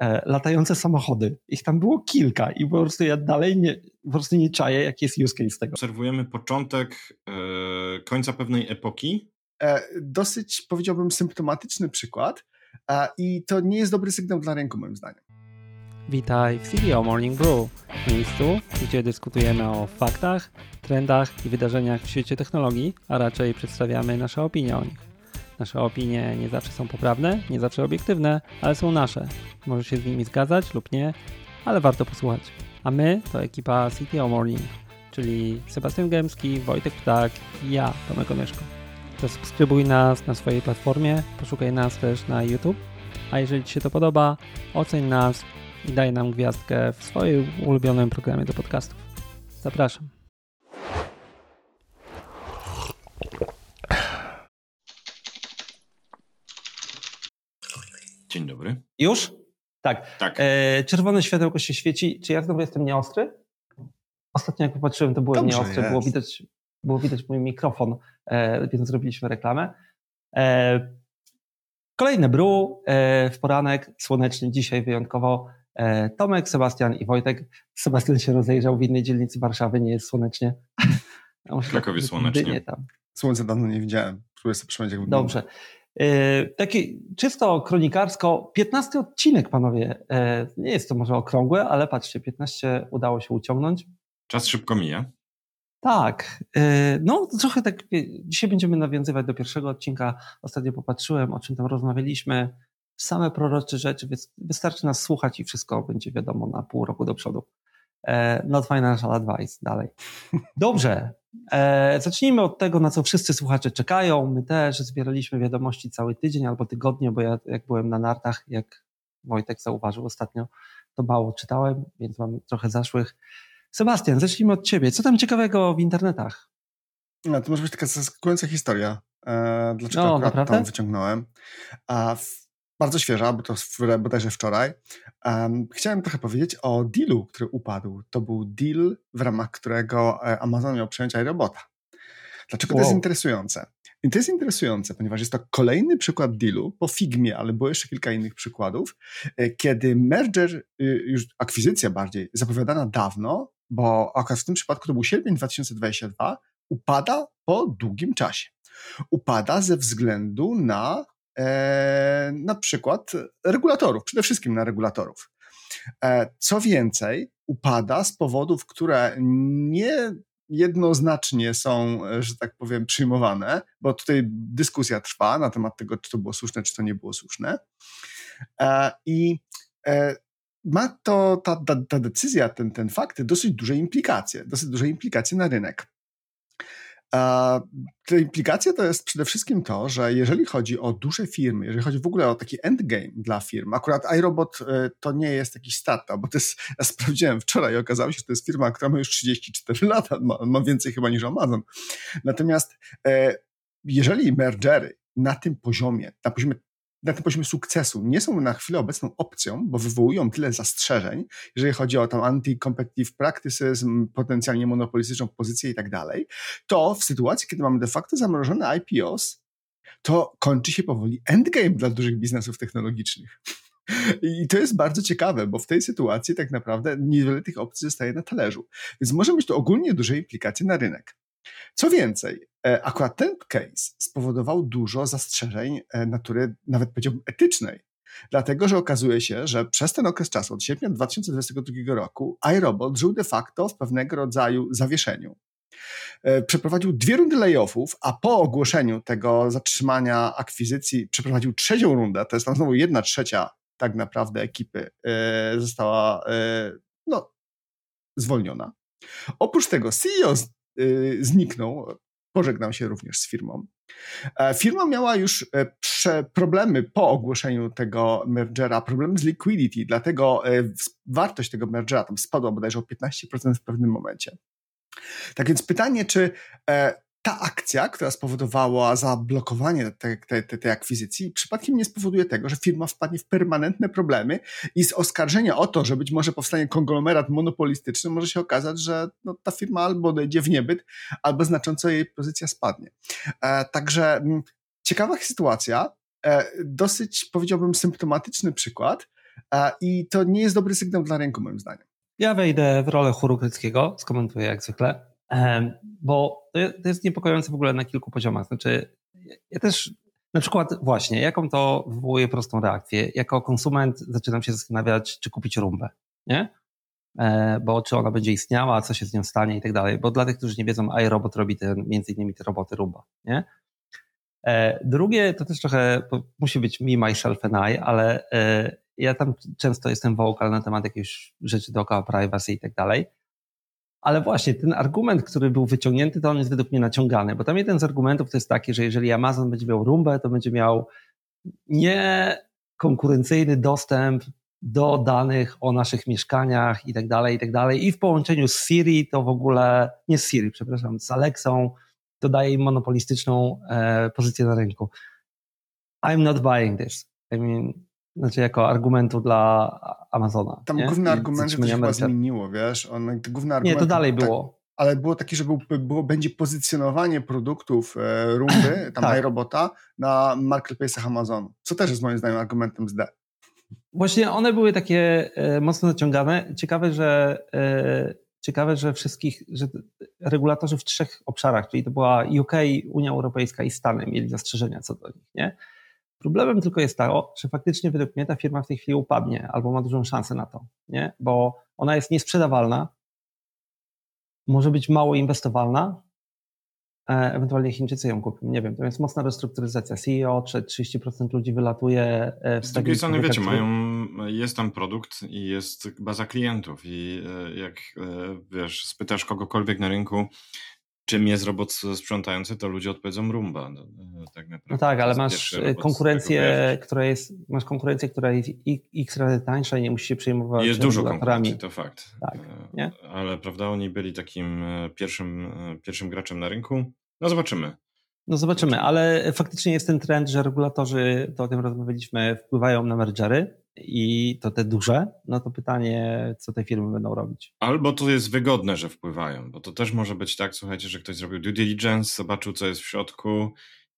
e, latające samochody. Ich tam było kilka i po prostu ja dalej nie, po prostu nie czaję, jaki jest use case tego. Obserwujemy początek e, końca pewnej epoki. E, dosyć, powiedziałbym, symptomatyczny przykład e, i to nie jest dobry sygnał dla rynku, moim zdaniem. Witaj w CDO Morning Brew, miejscu, gdzie dyskutujemy o faktach, trendach i wydarzeniach w świecie technologii, a raczej przedstawiamy nasze opinie o nich. Nasze opinie nie zawsze są poprawne, nie zawsze obiektywne, ale są nasze. Możesz się z nimi zgadzać lub nie, ale warto posłuchać. A my to ekipa CTO Morning, czyli Sebastian Gębski, Wojtek Ptak i ja, Tomek Onyszko. Zasubskrybuj nas na swojej platformie, poszukaj nas też na YouTube, a jeżeli Ci się to podoba, oceń nas i daj nam gwiazdkę w swoim ulubionym programie do podcastów. Zapraszam. Dzień dobry. Już? Tak. Tak. E, czerwone światełko się świeci. Czy ja znowu jestem nieostry? Ostatnio jak popatrzyłem, to byłem Dobrze nieostry. jest. Było widać, było widać mój mikrofon, e, więc zrobiliśmy reklamę. E, kolejne bru e, w poranek słoneczny, dzisiaj wyjątkowo. E, Tomek, Sebastian i Wojtek. Sebastian się rozejrzał w innej dzielnicy Warszawy, nie jest słonecznie. W Krakowie słonecznie. tam. Słońce dawno nie widziałem. Próbuję sobie przypomnieć, jak wygląda. Dobrze. E, Taki czysto kronikarsko, 15 odcinek, panowie. E, Nie jest to może okrągłe, ale patrzcie, 15 udało się uciągnąć. Czas szybko mija. Tak, e, no trochę tak, e, dzisiaj będziemy nawiązywać do pierwszego odcinka. Ostatnio popatrzyłem, o czym tam rozmawialiśmy. Same prorocze rzeczy, więc wystarczy nas słuchać i wszystko będzie wiadomo na pół roku do przodu. E, Not financial advice, dalej. Dobrze, e, zacznijmy od tego, na co wszyscy słuchacze czekają. My też zbieraliśmy wiadomości cały tydzień albo tygodnie, bo ja jak byłem na nartach, jak Wojtek zauważył ostatnio, to mało czytałem, więc mam trochę zaszłych. Sebastian, zacznijmy od ciebie. Co tam ciekawego w internetach? No, to może być taka zaskakująca historia. E, dlaczego No, naprawdę? tą wyciągnąłem? A w, bardzo świeża, bo to bodajże wczoraj. Em, chciałem trochę powiedzieć o dealu, który upadł. To był deal, w ramach którego e, Amazon miał przejąć iRobota. Dlaczego to jest Wow. interesujące? I to jest interesujące, ponieważ jest to kolejny przykład dealu po Figmie, ale było jeszcze kilka innych przykładów, e, kiedy merger, y, już akwizycja bardziej, zapowiadana dawno, bo akurat w tym przypadku to był sierpień 2022, upada po długim czasie. Upada ze względu na na przykład regulatorów, przede wszystkim na regulatorów. E, co więcej, upada z powodów, które nie jednoznacznie są, e, że tak powiem, przyjmowane, bo tutaj dyskusja trwa na temat tego, czy to było słuszne, czy to nie było słuszne. E, I e, ma to ta, ta, ta decyzja, ten, ten fakt dosyć duże implikacje, dosyć duże implikacje na rynek. Te implikacje to jest przede wszystkim to, że jeżeli chodzi o duże firmy, jeżeli chodzi w ogóle o taki endgame dla firm, akurat iRobot e, to nie jest jakiś startup, bo to jest, ja sprawdziłem wczoraj i okazało się, że to jest firma, która ma już 34 lata, ma, ma więcej chyba niż Amazon. Natomiast e, jeżeli mergery na tym poziomie, na poziomie na tym poziomie sukcesu nie są na chwilę obecną opcją, bo wywołują tyle zastrzeżeń, jeżeli chodzi o tam anti-competitive practices, potencjalnie monopolistyczną pozycję i tak dalej, to w sytuacji, kiedy mamy de facto zamrożone IPOs, to kończy się powoli endgame dla dużych biznesów technologicznych. I to jest bardzo ciekawe, bo w tej sytuacji tak naprawdę niewiele tych opcji zostaje na talerzu. Więc może mieć to ogólnie duże implikacje na rynek. Co więcej, akurat ten case spowodował dużo zastrzeżeń e, natury nawet powiedziałbym etycznej. Dlatego, że okazuje się, że przez ten okres czasu, od sierpnia 2022 roku, iRobot żył de facto w pewnego rodzaju zawieszeniu. E, Przeprowadził dwie rundy layoffów, a po ogłoszeniu tego zatrzymania akwizycji przeprowadził trzecią rundę, to jest tam znowu jedna trzecia tak naprawdę ekipy e, została e, no, zwolniona. Oprócz tego CEO zniknął, pożegnał się również z firmą. E, Firma miała już e, problemy po ogłoszeniu tego mergera, problemy z liquidity, dlatego e, wartość tego mergera tam spadła bodajże o 15% w pewnym momencie. Tak więc pytanie, czy ta akcja, która spowodowała zablokowanie tej, tej, tej, akwizycji, przypadkiem nie spowoduje tego, że firma wpadnie w permanentne problemy i z oskarżenia o to, że być może powstanie konglomerat monopolistyczny, może się okazać, że no, ta firma albo odejdzie w niebyt, albo znacząco jej pozycja spadnie. E, także m, ciekawa sytuacja, e, dosyć powiedziałbym symptomatyczny przykład, I to nie jest dobry sygnał dla rynku, moim zdaniem. Ja wejdę w rolę chóru greckiego, skomentuję jak zwykle, bo to jest niepokojące w ogóle na kilku poziomach. Znaczy, ja też na przykład właśnie, jaką to wywołuje prostą reakcję? Jako konsument zaczynam się zastanawiać, czy kupić rumbę, nie? E, bo czy ona będzie istniała, co się z nią stanie i tak dalej. Bo dla tych, którzy nie wiedzą, iRobot robi ten, między innymi te roboty rumba, nie? E, drugie to też trochę musi być me, myself and I, ale e, ja tam często jestem vocal na temat jakichś rzeczy dookoła privacy i tak dalej. Ale właśnie ten argument, który był wyciągnięty, to on jest według mnie naciągany, bo tam jeden z argumentów to jest taki, że jeżeli Amazon będzie miał rumbę, to będzie miał niekonkurencyjny dostęp do danych o naszych mieszkaniach i tak dalej, i tak dalej. I w połączeniu z Siri to w ogóle, nie z Siri, przepraszam, z Alexą, to daje im monopolistyczną e, pozycję na rynku. I'm not buying this. I mean, znaczy jako argumentu dla Amazona. Tam nie? główny argument, że to się chyba zmieniło, wiesz? On, główny argument, nie, to dalej tak, było. Ale było takie, że był, było, będzie pozycjonowanie produktów e, Rumby, tam tak. robota na marketplace'ach Amazonu, co też jest moim zdaniem argumentem z D. Właśnie one były takie e, mocno naciągane. Ciekawe, że e, ciekawe, że wszystkich, że regulatorzy w trzech obszarach, czyli to była UK, Unia Europejska i Stany mieli zastrzeżenia co do nich, nie? Problemem tylko jest to, że faktycznie według mnie ta firma w tej chwili upadnie albo ma dużą szansę na to, nie? bo ona jest niesprzedawalna, może być mało inwestowalna, e, ewentualnie Chińczycy ją kupią, nie wiem, to jest mocna restrukturyzacja. CEO odszedł, 30% ludzi wylatuje e, w Z drugiej strony wiecie, mają, jest tam produkt i jest baza klientów i e, jak wiesz, spytasz kogokolwiek na rynku, czym jest robot sprzątający, to ludzie odpowiedzą rumba. No, no tak. No tak, ale masz konkurencję, która jest, masz konkurencję, która jest x razy tańsza i nie musi się przejmować Jest dużo konkurencji, to fakt. Tak, e, nie? Ale prawda, oni byli takim e, pierwszym, e, pierwszym graczem na rynku. No zobaczymy. No zobaczymy, ale faktycznie jest ten trend, że regulatorzy, to o tym rozmawialiśmy, wpływają na mergery i to te duże, no to pytanie, co te firmy będą robić. Albo to jest wygodne, że wpływają, bo to też może być tak, słuchajcie, że ktoś zrobił due diligence, zobaczył, co jest w środku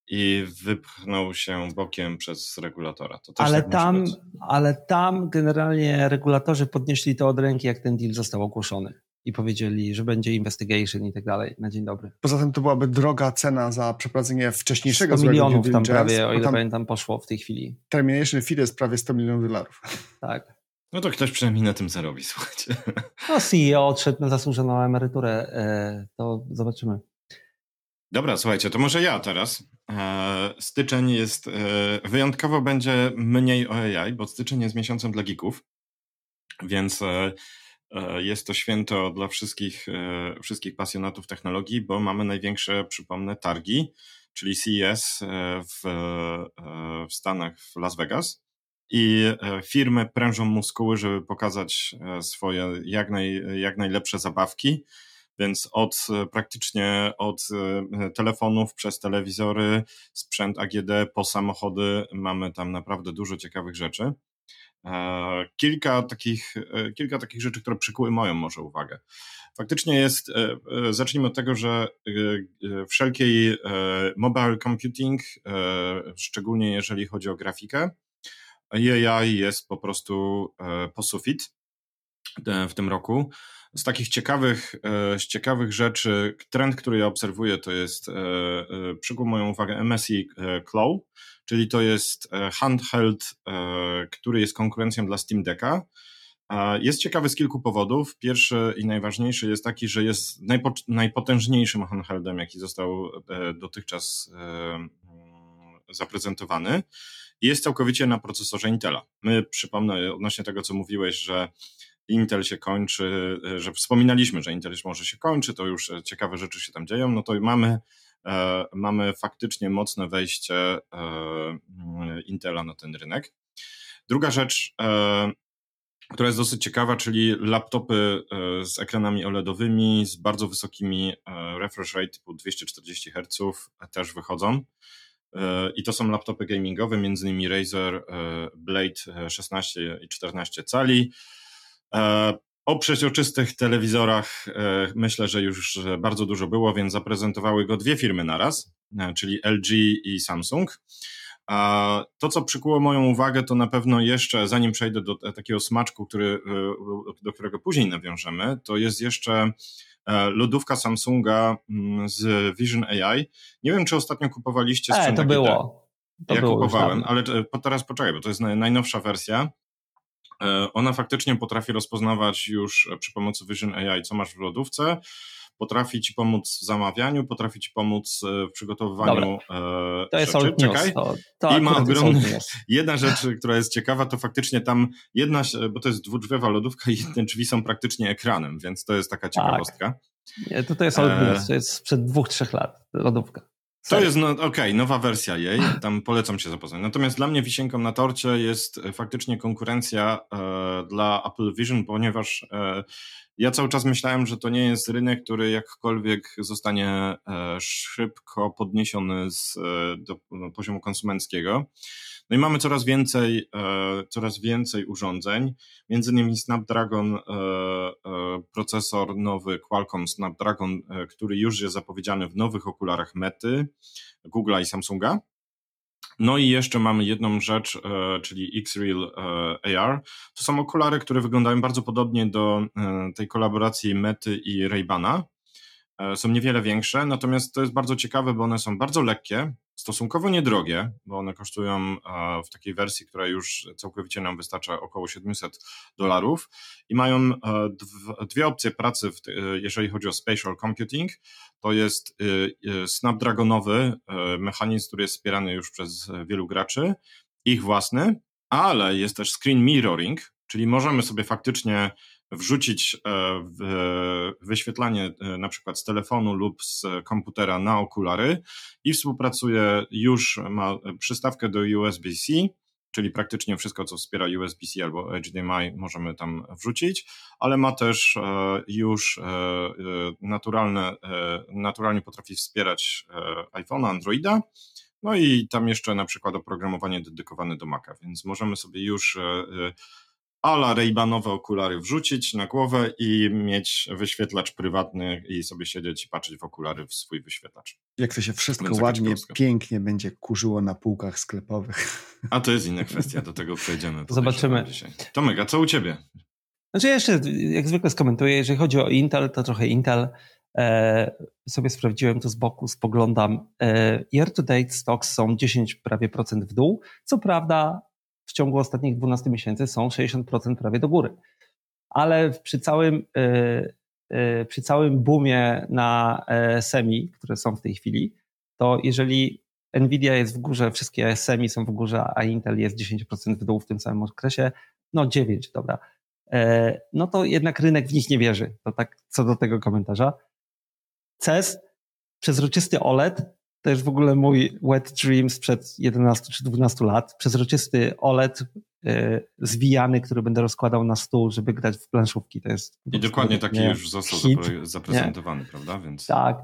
i wypchnął się bokiem przez regulatora. ale, tak tam, ale tam generalnie regulatorzy podnieśli to od ręki, jak ten deal został ogłoszony i powiedzieli, że będzie investigation i tak dalej na dzień dobry. Poza tym to byłaby droga cena za przeprowadzenie wcześniejszego 100 milionów tam prawie, o ile tam pamiętam, poszło w tej chwili. Termination fee jest prawie 100 milionów dolarów. Tak. No to ktoś przynajmniej na tym zarobi, słuchajcie. No CEO odszedł na zasłużoną emeryturę, e, to zobaczymy. Dobra, słuchajcie, to może ja teraz. E, styczeń jest, e, wyjątkowo będzie mniej o AI, bo styczeń jest miesiącem dla geeków, więc jest to święto dla wszystkich, e, wszystkich pasjonatów technologii, bo mamy największe, przypomnę, targi, czyli CES e, w, w Stanach, w Las Vegas. I firmy prężą muskuły, żeby pokazać swoje jak, naj, jak najlepsze zabawki. Więc od praktycznie od telefonów przez telewizory, sprzęt AGD po samochody mamy tam naprawdę dużo ciekawych rzeczy. E, kilka takich, e, kilka takich rzeczy, które przykuły moją może uwagę. Faktycznie jest, e, zacznijmy od tego, że wszelkiej mobile computing, szczególnie jeżeli chodzi o grafikę, AI jest po prostu po sufit w tym roku. Z takich ciekawych, z ciekawych rzeczy, trend, który ja obserwuję, to jest, przykuł moją uwagę MSI Claw, czyli to jest e, handheld, e, który jest konkurencją dla Steam Decka. Jest ciekawy z kilku powodów. Pierwszy i najważniejszy jest taki, że jest najpotężniejszym handheldem, jaki został e, dotychczas mm, zaprezentowany. Jest całkowicie na procesorze Intela. My, przypomnę, odnośnie tego, co mówiłeś, że Intel się kończy, że wspominaliśmy, że Intel już może się kończy, to już ciekawe rzeczy się tam dzieją, no to mamy E, mamy faktycznie mocne wejście e, Intela na ten rynek. Druga rzecz, e, która jest dosyć ciekawa, czyli laptopy z ekranami OLEDowymi, z bardzo wysokimi refresh rate typu 240 Hz też wychodzą. I to są laptopy gamingowe, między innymi Razer Blade 16 i 14 cali. O przeźroczystych telewizorach e, myślę, że już bardzo dużo było, więc zaprezentowały go dwie firmy naraz, e, czyli LG i Samsung. To, co przykuło moją uwagę, to na pewno jeszcze, zanim przejdę do takiego smaczku, który, do którego później nawiążemy, to jest jeszcze E, lodówka Samsunga mm, z Vision AI. Nie wiem, czy ostatnio kupowaliście sprzęt. E, to było. To ja było kupowałem, ale teraz poczekaj, bo to jest najnowsza wersja. E, ona faktycznie potrafi rozpoznawać już przy pomocy Vision AI, co masz w lodówce potrafi ci pomóc w zamawianiu, potrafi ci pomóc e, w przygotowywaniu Dobra. To jest old Czekaj. To, to I ma ogromny... Jedna rzecz, która jest ciekawa, to faktycznie tam jedna, bo to jest dwudrzwiowa lodówka i jedne drzwi są praktycznie ekranem, więc to jest taka tak. ciekawostka. Tak. Nie, to, to jest old news, to jest sprzed dwóch, trzech lat lodówka. To jest, no, okej, okay, nowa wersja jej, tam polecam się zapoznać. Natomiast dla mnie wisienką na torcie jest faktycznie konkurencja e, dla Apple Vision, ponieważ e, ja cały czas myślałem, że to nie jest rynek, który jakkolwiek zostanie e, szybko podniesiony z, e, do no, poziomu konsumenckiego. No i mamy coraz więcej, e, coraz więcej urządzeń, między innymi Snapdragon, procesor nowy Qualcomm Snapdragon, który już jest zapowiedziany w nowych okularach Mety, Google'a i Samsunga. No i jeszcze mamy jedną rzecz, e, czyli X-Real e, AR. To są okulary, które wyglądają bardzo podobnie do e, tej kolaboracji Mety i Ray-Bana. Są niewiele większe, natomiast to jest bardzo ciekawe, bo one są bardzo lekkie, stosunkowo niedrogie, bo one kosztują w takiej wersji, która już całkowicie nam wystarcza około 700 dolarów i mają dwie opcje pracy, jeżeli chodzi o spatial computing. To jest y, y, Snapdragonowy mechanizm, który jest wspierany już przez wielu graczy, ich własny, ale jest też screen mirroring, czyli możemy sobie faktycznie wrzucić e, wyświetlanie e, na przykład z telefonu lub z komputera na okulary i współpracuje już, ma przystawkę do USB-C, czyli praktycznie wszystko, co wspiera USB-C albo HDMI możemy tam wrzucić, ale ma też e, już naturalne, naturalnie potrafi wspierać iPhone'a, Androida, no i tam jeszcze na przykład oprogramowanie dedykowane do Maca, więc możemy sobie już ala Ray-Banowe okulary wrzucić na głowę i mieć wyświetlacz prywatny i sobie siedzieć i patrzeć w okulary w swój wyświetlacz. Jak to się wszystko Więc ładnie, pięknie będzie kurzyło na półkach sklepowych. A to jest inna kwestia, do tego przejdziemy. Zobaczymy. Tomek, a co u ciebie? Znaczy jeszcze, jak zwykle skomentuję, jeżeli chodzi o Intel, to trochę Intel. E, sobie sprawdziłem to z boku, spoglądam. E, year to date stocks są 10 prawie procent w dół. Co prawda w ciągu ostatnich 12 miesięcy są 60% prawie do góry. Ale przy całym, y, y, przy całym boomie na e, semi, które są w tej chwili, to jeżeli Nvidia jest w górze, wszystkie semi są w górze, a Intel jest 10% w dół w tym samym okresie, no 9, dobra, e, no to jednak rynek w nich nie wierzy. To tak co do tego komentarza. CES, przezroczysty OLED to jest w ogóle mój wet dream sprzed 11 czy 12 lat. Przezroczysty OLED y, zwijany, który będę rozkładał na stół, żeby grać w planszówki. To jest I dokładnie taki nie, już został hit. zaprezentowany, nie. prawda? Więc... Tak.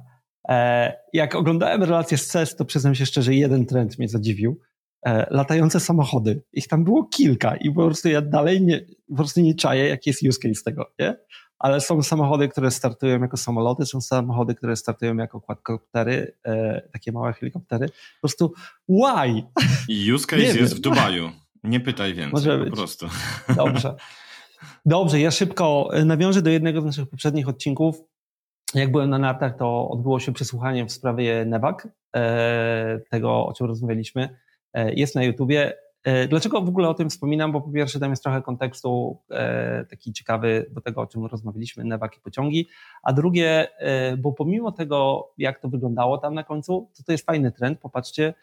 E, jak oglądałem relację z CES, to przyznam się szczerze, jeden trend mnie zadziwił. E, latające samochody. Ich tam było kilka i po prostu ja dalej nie, po prostu nie czaję, jaki jest use case tego, nie? Ale są samochody, które startują jako samoloty, są samochody, które startują jako quadcoptery, e, takie małe helikoptery. Po prostu why? Use case jest w Dubaju. Nie pytaj więcej, Może po być. prostu. Dobrze. Dobrze, ja szybko nawiążę do jednego z naszych poprzednich odcinków. Jak byłem na nartach, to odbyło się przesłuchanie w sprawie Nevak, e, tego o czym rozmawialiśmy. E, jest na YouTubie. E, dlaczego w ogóle o tym wspominam? Bo po pierwsze tam jest trochę kontekstu e, taki ciekawy do tego, o czym rozmawialiśmy, Newak i pociągi, a drugie, e, bo pomimo tego, jak to wyglądało tam na końcu, to to jest fajny trend. Popatrzcie,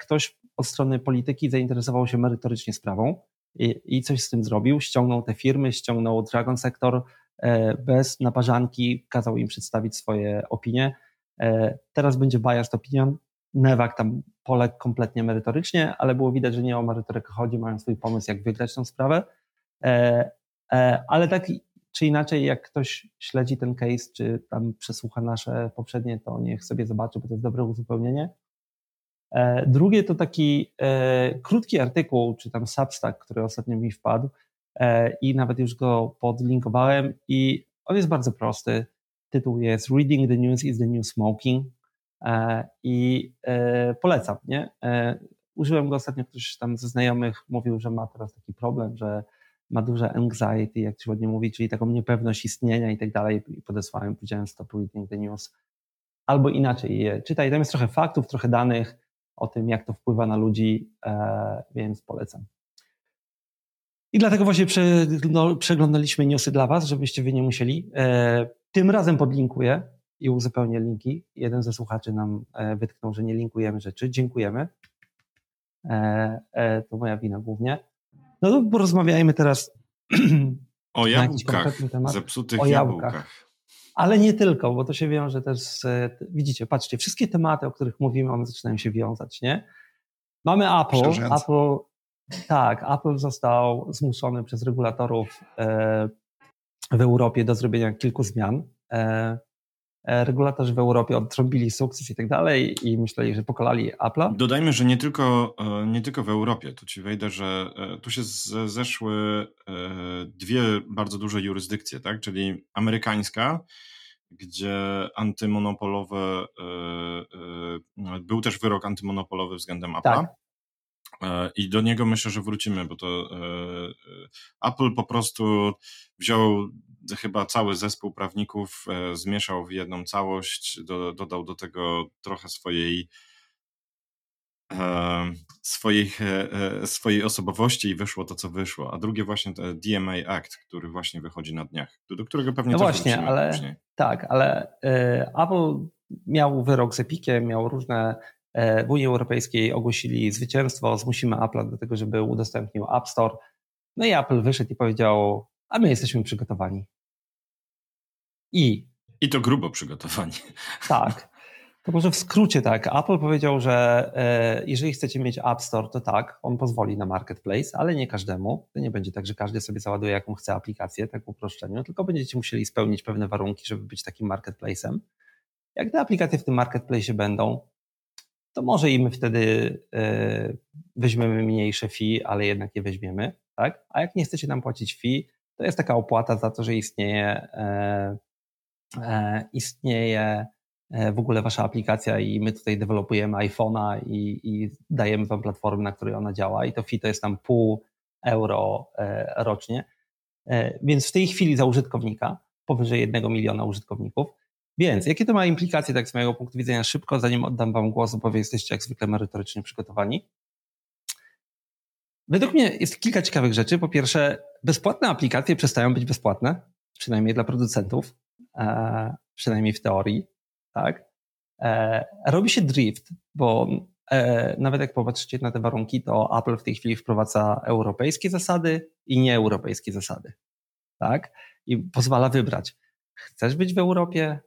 ktoś od strony polityki zainteresował się merytorycznie sprawą i, i coś z tym zrobił, ściągnął te firmy, ściągnął Dragon Sector bez naparzanki, kazał im przedstawić swoje opinie. Teraz będzie biased opinion, Newak tam poległ kompletnie merytorycznie, ale było widać, że nie o merytorykę chodzi, mają swój pomysł, jak wygrać tę sprawę. E, e, ale tak czy inaczej, jak ktoś śledzi ten case, czy tam przesłucha nasze poprzednie, to niech sobie zobaczy, bo to jest dobre uzupełnienie. E, drugie to taki krótki artykuł, czy tam Substack, który ostatnio mi wpadł i nawet już go podlinkowałem i on jest bardzo prosty. Tytuł jest Reading the News is the New Smoking. E, I e, polecam, nie? E, użyłem go ostatnio, ktoś tam ze znajomych mówił, że ma teraz taki problem, że ma duże anxiety, jak się ładnie mówi, czyli taką niepewność istnienia i tak dalej. I podesłałem, powiedziałem stop reading the news. Albo inaczej czytaj. Tam jest trochę faktów, trochę danych o tym, jak to wpływa na ludzi, więc polecam. I dlatego właśnie no, przeglądaliśmy newsy dla Was, żebyście Wy nie musieli. Tym razem podlinkuję i uzupełnię linki. Jeden ze słuchaczy nam e, wytknął, że nie linkujemy rzeczy. Dziękujemy. To moja wina głównie. No to porozmawiajmy teraz o jabłkach, zepsutych o jabłkach. jabłkach. Ale nie tylko, bo to się wiąże też z, widzicie, patrzcie, wszystkie tematy, o których mówimy, one zaczynają się wiązać, nie? Mamy Apple, Apple, tak, Apple został zmuszony przez regulatorów e, w Europie do zrobienia kilku zmian. E, regulatorzy w Europie odtrąbili sukces i tak dalej i myśleli, że pokolali Apple'a. Dodajmy, że nie tylko, e, nie tylko w Europie, tu ci wejdę, że e, tu się zeszły dwie bardzo duże jurysdykcje, tak? czyli amerykańska, gdzie antymonopolowe, był też wyrok antymonopolowy względem Apple'a. Tak. I do niego myślę, że wrócimy, bo to Apple po prostu wziął chyba cały zespół prawników e, zmieszał w jedną całość, do, dodał do tego trochę swojej e, swojej, e, swojej osobowości i wyszło to, co wyszło. A drugie właśnie to DMA Act, który właśnie wychodzi na dniach, do którego pewnie no właśnie, ale później. tak, ale Apple miał wyrok z Epiciem, miał różne w Unii Europejskiej ogłosili zwycięstwo, zmusimy Apple do tego, żeby udostępnił App Store. No i Apple wyszedł i powiedział, a my jesteśmy przygotowani. I. I to grubo przygotowani. Tak. To może w skrócie tak. Apple powiedział, że e, jeżeli chcecie mieć App Store, to tak, on pozwoli na marketplace, ale nie każdemu. To nie będzie tak, że każdy sobie załaduje jaką chce aplikację, tak w uproszczeniu, tylko będziecie musieli spełnić pewne warunki, żeby być takim marketplace'em. Jak te aplikacje w tym marketplace będą, to może i my wtedy e, weźmiemy mniejsze fee, ale jednak je weźmiemy, tak? A jak nie chcecie nam płacić fee, to jest taka opłata za to, że istnieje E, istnieje e, w ogóle wasza aplikacja i my tutaj dewelopujemy iPhone'a i, i, dajemy wam platformę, na której ona działa i to fee to jest tam pół euro e, rocznie. Więc w tej chwili za użytkownika, powyżej jednego miliona użytkowników. Więc jakie to ma implikacje, tak z mojego punktu widzenia, szybko, zanim oddam wam głos, bo wy jesteście jak zwykle merytorycznie przygotowani. Według mnie jest kilka ciekawych rzeczy. Po pierwsze, bezpłatne aplikacje przestają być bezpłatne, przynajmniej dla producentów. E, przynajmniej w teorii, tak? E, robi się drift, bo e, nawet jak popatrzycie na te warunki, to Apple w tej chwili wprowadza europejskie zasady i nieeuropejskie zasady, tak? I pozwala wybrać. Chcesz być w Europie?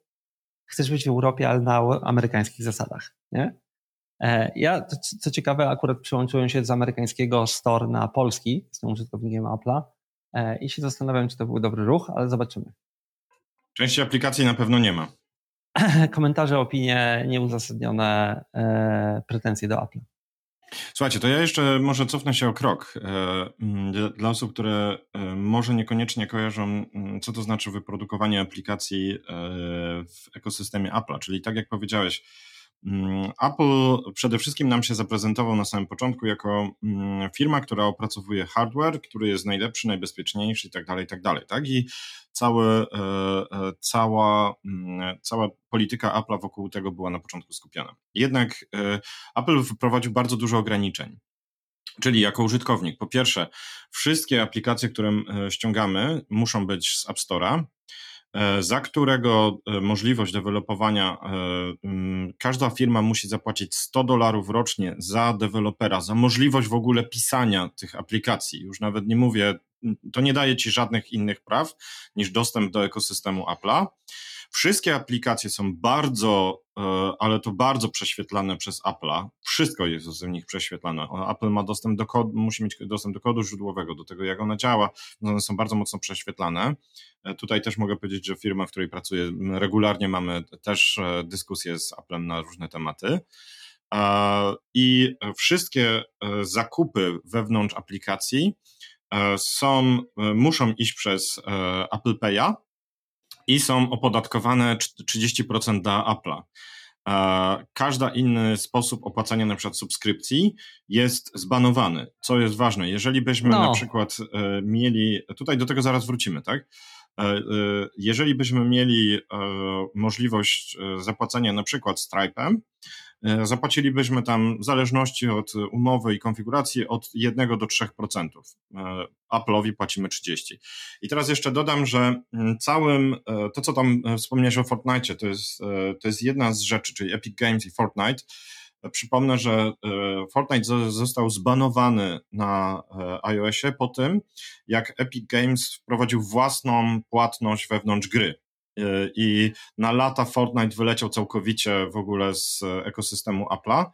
Chcesz być w Europie, ale na amerykańskich zasadach, nie? Ja, co ciekawe, akurat przyłączyłem się z amerykańskiego store na polski, jestem użytkownikiem Apple'a i się zastanawiam, czy to był dobry ruch, ale zobaczymy. Części aplikacji na pewno nie ma. Komentarze, opinie nieuzasadnione, e, pretensje do Apple. Słuchajcie, to ja jeszcze może cofnę się o krok. E, mm, dla osób, które e, może niekoniecznie kojarzą, mm, co to znaczy wyprodukowanie aplikacji e, w ekosystemie Apple, czyli tak jak powiedziałeś, Apple przede wszystkim nam się zaprezentował na samym początku jako mm, firma, która opracowuje hardware, który jest najlepszy, najbezpieczniejszy i tak dalej, i tak dalej. Tak? I całe, e, e, cała, mm, cała polityka Apple wokół tego była na początku skupiona. Jednak e, Apple wprowadził bardzo dużo ograniczeń. Czyli jako użytkownik, po pierwsze, wszystkie aplikacje, które ściągamy, muszą być z App Store'a, E, za którego e, możliwość dewelopowania e, mm, każda firma musi zapłacić 100 dolarów rocznie za dewelopera, za możliwość w ogóle pisania tych aplikacji. Już nawet nie mówię, to nie daje ci żadnych innych praw niż dostęp do ekosystemu Apple'a. Wszystkie aplikacje są bardzo, e, ale to bardzo prześwietlane przez Apple'a. Wszystko jest z nich prześwietlane. Apple ma dostęp do kodu, musi mieć dostęp do kodu źródłowego, do tego, jak ona działa. One są bardzo mocno prześwietlane. E, tutaj też mogę powiedzieć, że firma, w której pracuję, regularnie mamy też e, dyskusje z Applem na różne tematy. I wszystkie zakupy wewnątrz aplikacji są, muszą iść przez Apple Pay'a, i są opodatkowane 30% dla Apple'a. każdy inny sposób opłacania na przykład subskrypcji jest zbanowany, co jest ważne. Jeżeli byśmy no. na przykład e, mieli, tutaj do tego zaraz wrócimy, tak? E, e, jeżeli byśmy mieli możliwość zapłacenia na przykład Stripe'em, E, zapłacilibyśmy tam w zależności od umowy i konfiguracji od 1 do 3%. E, Apple'owi płacimy 30. I teraz jeszcze dodam, że mm, całym, e, to co tam wspomniałeś o Fortnite, to jest, to jest jedna z rzeczy, czyli Epic Games i Fortnite. Przypomnę, że Fortnite został zbanowany na iOSie po tym, jak Epic Games wprowadził własną płatność wewnątrz gry. E, i na lata Fortnite wyleciał całkowicie w ogóle z ekosystemu Apple'a,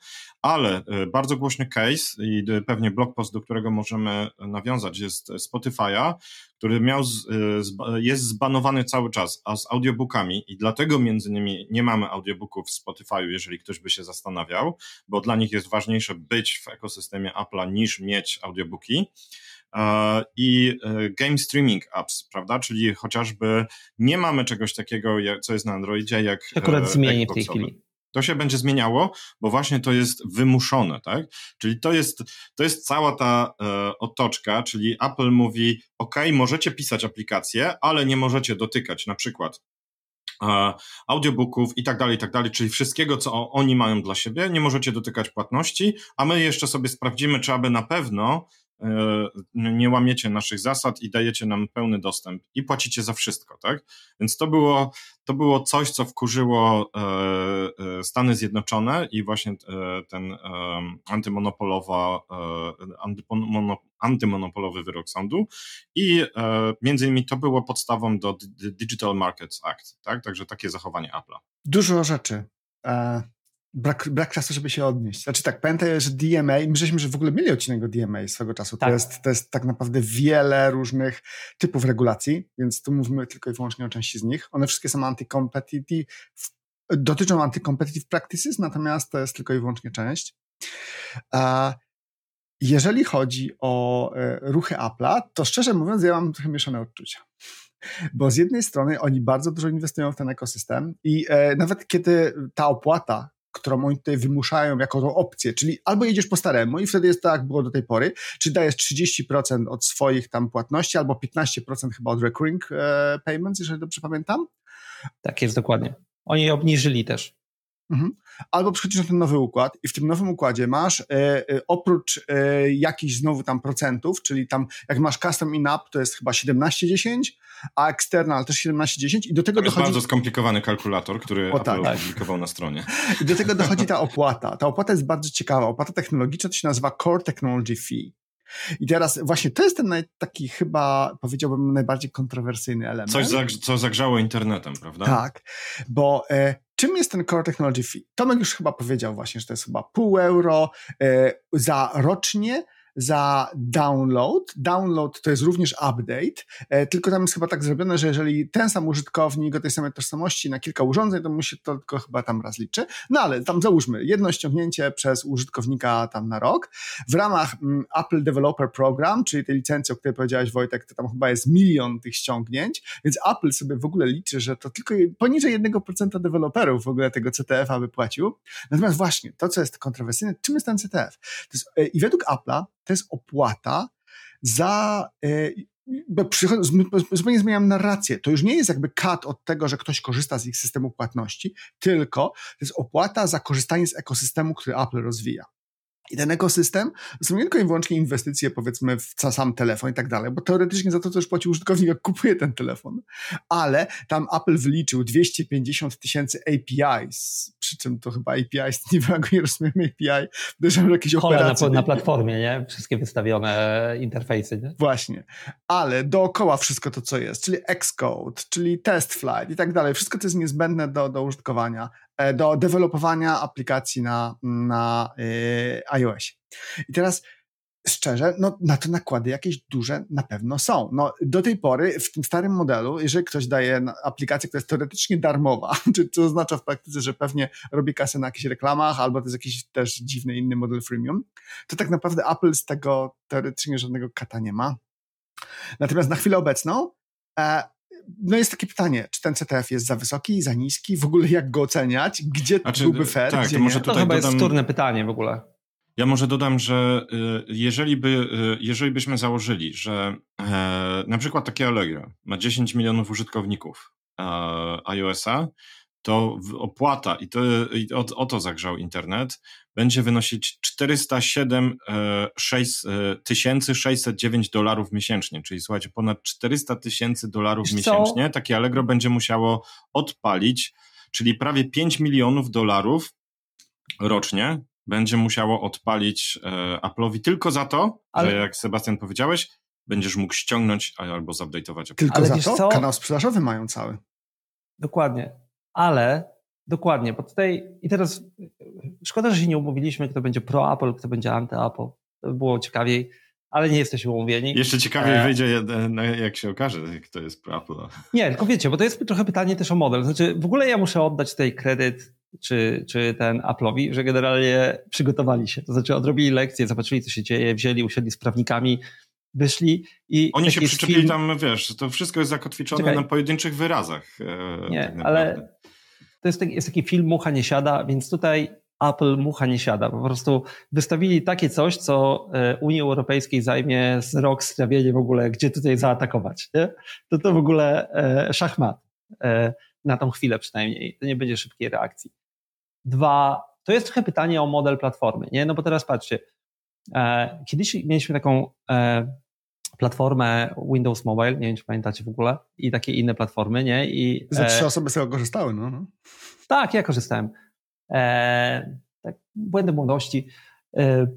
ale e, bardzo głośny case i pewnie blog post, do którego możemy nawiązać jest Spotify'a, który miał, e, jest zbanowany cały czas, a z audiobookami i dlatego między innymi nie mamy audiobooków w Spotify'u, jeżeli ktoś by się zastanawiał, bo dla nich jest ważniejsze być w ekosystemie Apple'a niż mieć audiobooki i e, game streaming apps, prawda? Czyli chociażby nie mamy czegoś takiego, co jest na Androidzie, jak. Akurat e, zmieni w tej chwili. To się będzie zmieniało, bo właśnie to jest wymuszone, tak? Czyli to jest, to jest cała ta e, otoczka, czyli Apple mówi: OK, możecie pisać aplikacje, ale nie możecie dotykać na przykład e, audiobooków i tak dalej, i tak dalej, czyli wszystkiego, co oni mają dla siebie, nie możecie dotykać płatności, a my jeszcze sobie sprawdzimy, czy aby na pewno E, nie łamiecie naszych zasad i dajecie nam pełny dostęp i płacicie za wszystko, tak? Więc to było, to było coś, co wkurzyło e, e, Stany Zjednoczone i właśnie ten antymonopolowa, antymonopolowy wyrok sądu i między innymi to było podstawą do Digital Markets Act, tak? Także takie zachowanie Apple'a. Dużo rzeczy brak, brak czasu, żeby się odnieść. Znaczy tak, pamiętaj, że DMA, my żeśmy że w ogóle mieli odcinek o DMA swego czasu. Tak. To, jest, to jest tak naprawdę wiele różnych typów regulacji, więc tu mówimy tylko i wyłącznie o części z nich. One wszystkie są anti-competitive, dotyczą anti-competitive practices, natomiast to jest tylko i wyłącznie część. Jeżeli chodzi o e, ruchy Apple'a, to szczerze mówiąc, ja mam trochę mieszane odczucia. Bo z jednej strony oni bardzo dużo inwestują w ten ekosystem i e, nawet kiedy ta opłata, którą oni tutaj wymuszają jako tą opcję, czyli albo jedziesz po staremu i wtedy jest tak, było do tej pory, czy dajesz 30% od swoich tam płatności, albo 15% chyba od recurring e, payments, jeżeli dobrze pamiętam. Tak jest, dokładnie. Oni obniżyli też. Mhm. Albo przychodzisz na ten nowy układ i w tym nowym układzie masz e, e, oprócz e, jakichś znowu tam procentów, czyli tam jak masz custom in-app to jest chyba 17-10, a external też 17-10 i do tego to dochodzi... jest bardzo skomplikowany kalkulator, który o, tak, opublikował na stronie. I do tego dochodzi ta opłata. Ta opłata jest bardzo ciekawa. Opłata technologiczna to się nazywa Core Technology Fee. I teraz właśnie to jest ten taki chyba, powiedziałbym, najbardziej kontrowersyjny element. Coś, co zagrzało internetem, prawda? Tak, bo e, czym jest ten Core Technology Fee? Tomek już chyba powiedział właśnie, że to jest chyba pół euro e, za rocznie za download. Download to jest również update, e, tylko tam jest chyba tak zrobione, że jeżeli ten sam użytkownik o tej samej tożsamości na kilka urządzeń, to mu się to tylko chyba tam raz liczy. No ale tam załóżmy jedno ściągnięcie przez użytkownika tam na rok. W ramach mm, Apple Developer Program, czyli tej licencji, o której powiedziałeś Wojtek, to tam chyba jest milion tych ściągnięć, więc Apple sobie w ogóle liczy, że to tylko poniżej 1% deweloperów w ogóle tego CTF-a wypłacił. Natomiast właśnie to, co jest kontrowersyjne, czym jest ten CTF? Jest, e, I według Apple'a to jest opłata za. E, zupełnie zmieniam narrację. To już nie jest jakby kat od tego, że ktoś korzysta z ich systemu płatności, tylko to jest opłata za korzystanie z ekosystemu, który Apple rozwija. I ten ekosystem to są nie tylko i wyłącznie inwestycje, powiedzmy, w sam telefon i tak dalej, bo teoretycznie za to też płaci użytkownik, jak kupuje ten telefon. Ale tam Apple wyliczył 250 tysięcy APIs, przy czym to chyba APIs, nie wiem, jak nie rozumiem API, że jakieś operacje. Na, na platformie, nie? Wszystkie wystawione interfejsy, nie? Właśnie. Ale dookoła wszystko to, co jest, czyli Xcode, czyli test flight i tak dalej, wszystko to jest niezbędne do, do użytkowania. E, do dewelopowania aplikacji na, na yy, iOS. I teraz szczerze, no, na to nakłady jakieś duże na pewno są. No, do tej pory w tym starym modelu, jeżeli ktoś daje aplikację, która jest teoretycznie darmowa, to oznacza w praktyce, że pewnie robi kasę na jakichś reklamach, albo to jest jakiś też dziwny inny model freemium, to tak naprawdę Apple z tego teoretycznie żadnego kata nie ma. Natomiast na chwilę obecną e, no jest takie pytanie, czy ten CTF jest za wysoki, za niski, w ogóle jak go oceniać, gdzie znaczy, byłby fair, tak, gdzie to może nie? To chyba dodam... jest wtórne pytanie w ogóle. Ja może dodam, że y, jeżeli, by, y, jeżeli byśmy założyli, że e, na przykład takie Allegro ma 10 milionów użytkowników e, iOS-a, to opłata, i to i o, o, to zagrzał internet, będzie wynosić 407 609 dolarów miesięcznie, czyli słuchajcie, ponad 400 tysięcy dolarów miesięcznie. Takie Allegro będzie musiało odpalić, czyli prawie 5 milionów dolarów rocznie będzie musiało odpalić e, Apple'owi tylko za to, Ale... że jak Sebastian powiedziałeś, będziesz mógł ściągnąć albo zupdate'ować. Tylko Ale za to? Co? Kanał sprzedażowy mają cały. Dokładnie. Ale dokładnie, bo tutaj i teraz szkoda, że się nie umówiliśmy, kto będzie pro Apple, kto będzie anty-Apple. To by było ciekawiej, ale nie jesteśmy umówieni. Jeszcze ciekawiej e... wyjdzie, jak się okaże, kto jest pro Apple. Nie, tylko wiecie, bo to jest trochę pytanie też o model. Znaczy, w ogóle ja muszę oddać tutaj kredyt czy, czy ten Apple'owi, że generalnie przygotowali się. To znaczy odrobili lekcje, zobaczyli, co się dzieje, wzięli, usiedli z prawnikami, wyszli i... Oni się przyczepili film... tam, wiesz, to wszystko jest zakotwiczone Czekaj. na pojedynczych wyrazach. E, nie, tak ale to jest taki, jest taki film Mucha nie siada, więc tutaj Apple mucha nie siada. Po prostu wystawili takie coś, co e, Unii Europejskiej zajmie z rok strawienie w ogóle, gdzie tutaj zaatakować. Nie? To to w ogóle e, szachmat na tą chwilę przynajmniej. To nie będzie szybkiej reakcji. Dwa, to jest trochę pytanie o model platformy, nie? No bo teraz patrzcie, e, kiedyś mieliśmy taką e, platformę Windows Mobile, nie wiem czy pamiętacie w ogóle, i takie inne platformy, nie? I, Za trzy e, osoby z tego korzystały, no. no. Tak, ja korzystałem. E, tak, błędy młodości. E,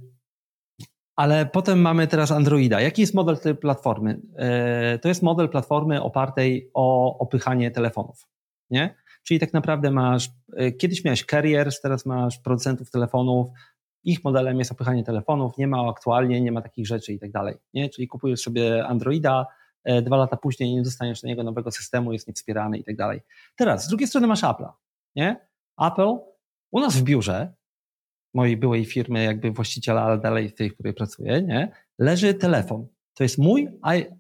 ale potem mamy teraz Androida. Jaki jest model tej platformy? E, to jest model platformy opartej o opychanie telefonów. Nie? Czyli tak naprawdę masz, e, kiedyś miałeś carriers, teraz masz producentów telefonów, ich modelem jest opychanie telefonów, nie ma aktualnie, nie ma takich rzeczy i tak dalej. Nie? Czyli kupujesz sobie Androida, e, dwa lata później nie dostaniesz do niego nowego systemu, jest niewspierany i tak dalej. Teraz z drugiej strony masz Apple'a. Nie? Apple u nas w biurze, mojej byłej firmy, jakby właściciela, ale dalej w tej, w której pracuję, nie? leży telefon. To jest mój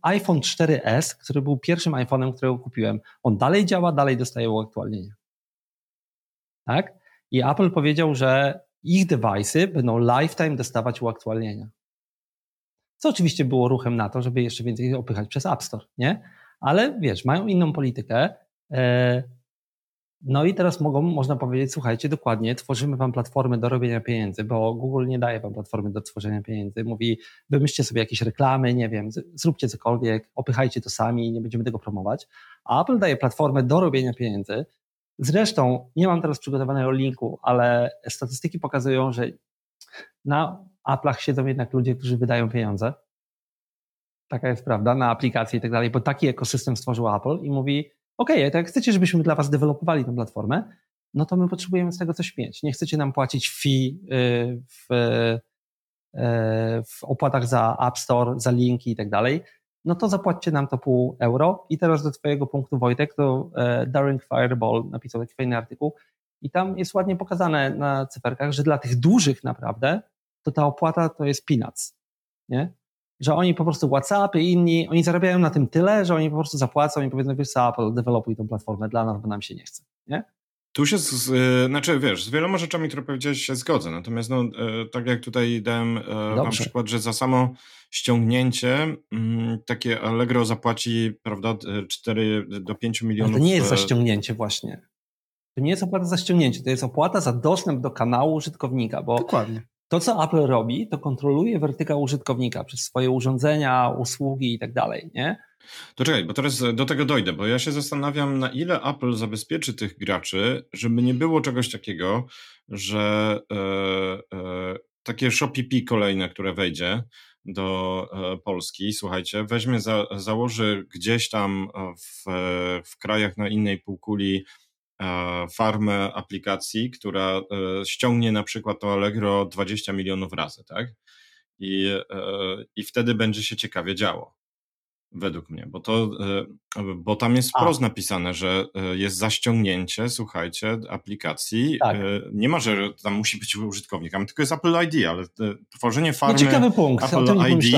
iPhone 4S, który był pierwszym iPhone'em, którego kupiłem. On dalej działa, dalej dostaje uaktualnienia. Tak? I Apple powiedział, że ich device'y będą lifetime dostawać uaktualnienia. Co oczywiście było ruchem na to, żeby jeszcze więcej opychać przez App Store, nie? Ale wiesz, mają inną politykę. E, no i teraz mogą, można powiedzieć, słuchajcie, dokładnie, tworzymy wam platformę do robienia pieniędzy, bo Google nie daje wam platformy do tworzenia pieniędzy. Mówi, wymyślcie sobie jakieś reklamy, nie wiem, zróbcie cokolwiek, opychajcie to sami, nie będziemy tego promować. A Apple daje platformę do robienia pieniędzy. Zresztą, nie mam teraz przygotowanego linku, ale statystyki pokazują, że na Apple'ach siedzą jednak ludzie, którzy wydają pieniądze. Taka jest prawda, na aplikacje i tak dalej, bo taki ekosystem stworzył Apple i mówi, OK, jak chcecie, żebyśmy dla Was dewelopowali tę platformę, no to my potrzebujemy z tego coś mieć. Nie chcecie nam płacić fee y, w, y, w opłatach za App Store, za linki i tak dalej, no to zapłaćcie nam to pół euro. I teraz do Twojego punktu, Wojtek, to e, Daring Fireball napisał taki fajny artykuł i tam jest ładnie pokazane na cyferkach, że dla tych dużych naprawdę, to ta opłata to jest peanuts, nie? że oni po prostu WhatsApp i inni, oni zarabiają na tym tyle, że oni po prostu zapłacą i powiedzą, wiesz co, Apple, developuj tą platformę dla nas, bo nam się nie chce, nie? Tu się, z, y, znaczy wiesz, z wieloma rzeczami, które powiedziałeś się zgodzę, natomiast no, y, tak jak tutaj dałem y, wam przykład, że za samo ściągnięcie mm, takie Allegro zapłaci, prawda, 4 do 5 milionów. Ale to nie jest za ściągnięcie właśnie. To nie jest opłata za ściągnięcie, to jest opłata za dostęp do kanału użytkownika, bo Dokładnie. To, co Apple robi, to kontroluje wertykał użytkownika przez swoje urządzenia, usługi i tak dalej, nie? To czekaj, bo teraz do tego dojdę, bo ja się zastanawiam, na ile Apple zabezpieczy tych graczy, żeby nie było czegoś takiego, że e, e, takie Shopee kolejne, które wejdzie do e, Polski, słuchajcie, weźmie, za, założy gdzieś tam w, w krajach na innej półkuli E, farmę aplikacji, która e, ściągnie na przykład to Allegro 20 milionów razy, tak? I, e, i wtedy będzie się ciekawie działo. Według mnie, bo to, bo tam jest wprost napisane, że jest zaściągnięcie, słuchajcie, aplikacji. Tak. Nie ma, że tam musi być użytkownik, tylko jest Apple ID, ale tworzenie farmy no ciekawy punkt, Apple ID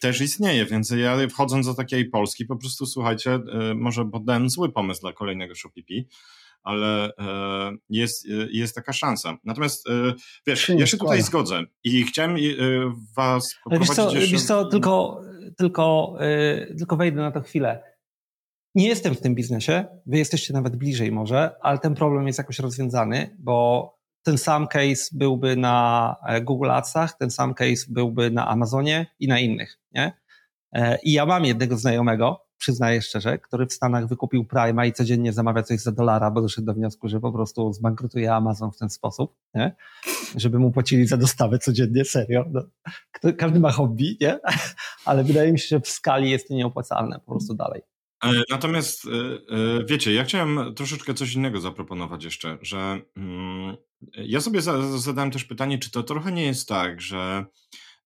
też istnieje, więc ja wchodząc do takiej Polski, po prostu słuchajcie, może podałem zły pomysł dla kolejnego Shopee, ale jest, jest taka szansa. Natomiast wiesz, ja się tutaj zgodzę i chciałem was poprowadzić wiesz co, jeszcze... Wiesz co, tylko, tylko, tylko wejdę na to chwilę. Nie jestem w tym biznesie, wy jesteście nawet bliżej może, ale ten problem jest jakoś rozwiązany, bo ten sam case byłby na e, Google Adsach, ten sam case byłby na Amazonie i na innych, nie? E, I ja mam jednego znajomego, przyznaję szczerze, który w Stanach wykupił Prima i codziennie zamawia coś za dolara, bo doszedł do wniosku, że po prostu zbankrutuje Amazon w ten sposób, nie? Żeby mu płacili za dostawę codziennie, serio. No, każdy ma hobby, nie? Ale wydaje mi się, że w skali jest to nieopłacalne po prostu dalej. E, natomiast wiecie, ja chciałem troszeczkę coś innego zaproponować jeszcze, że mm, ja sobie zadałem też pytanie, czy to trochę nie jest tak, że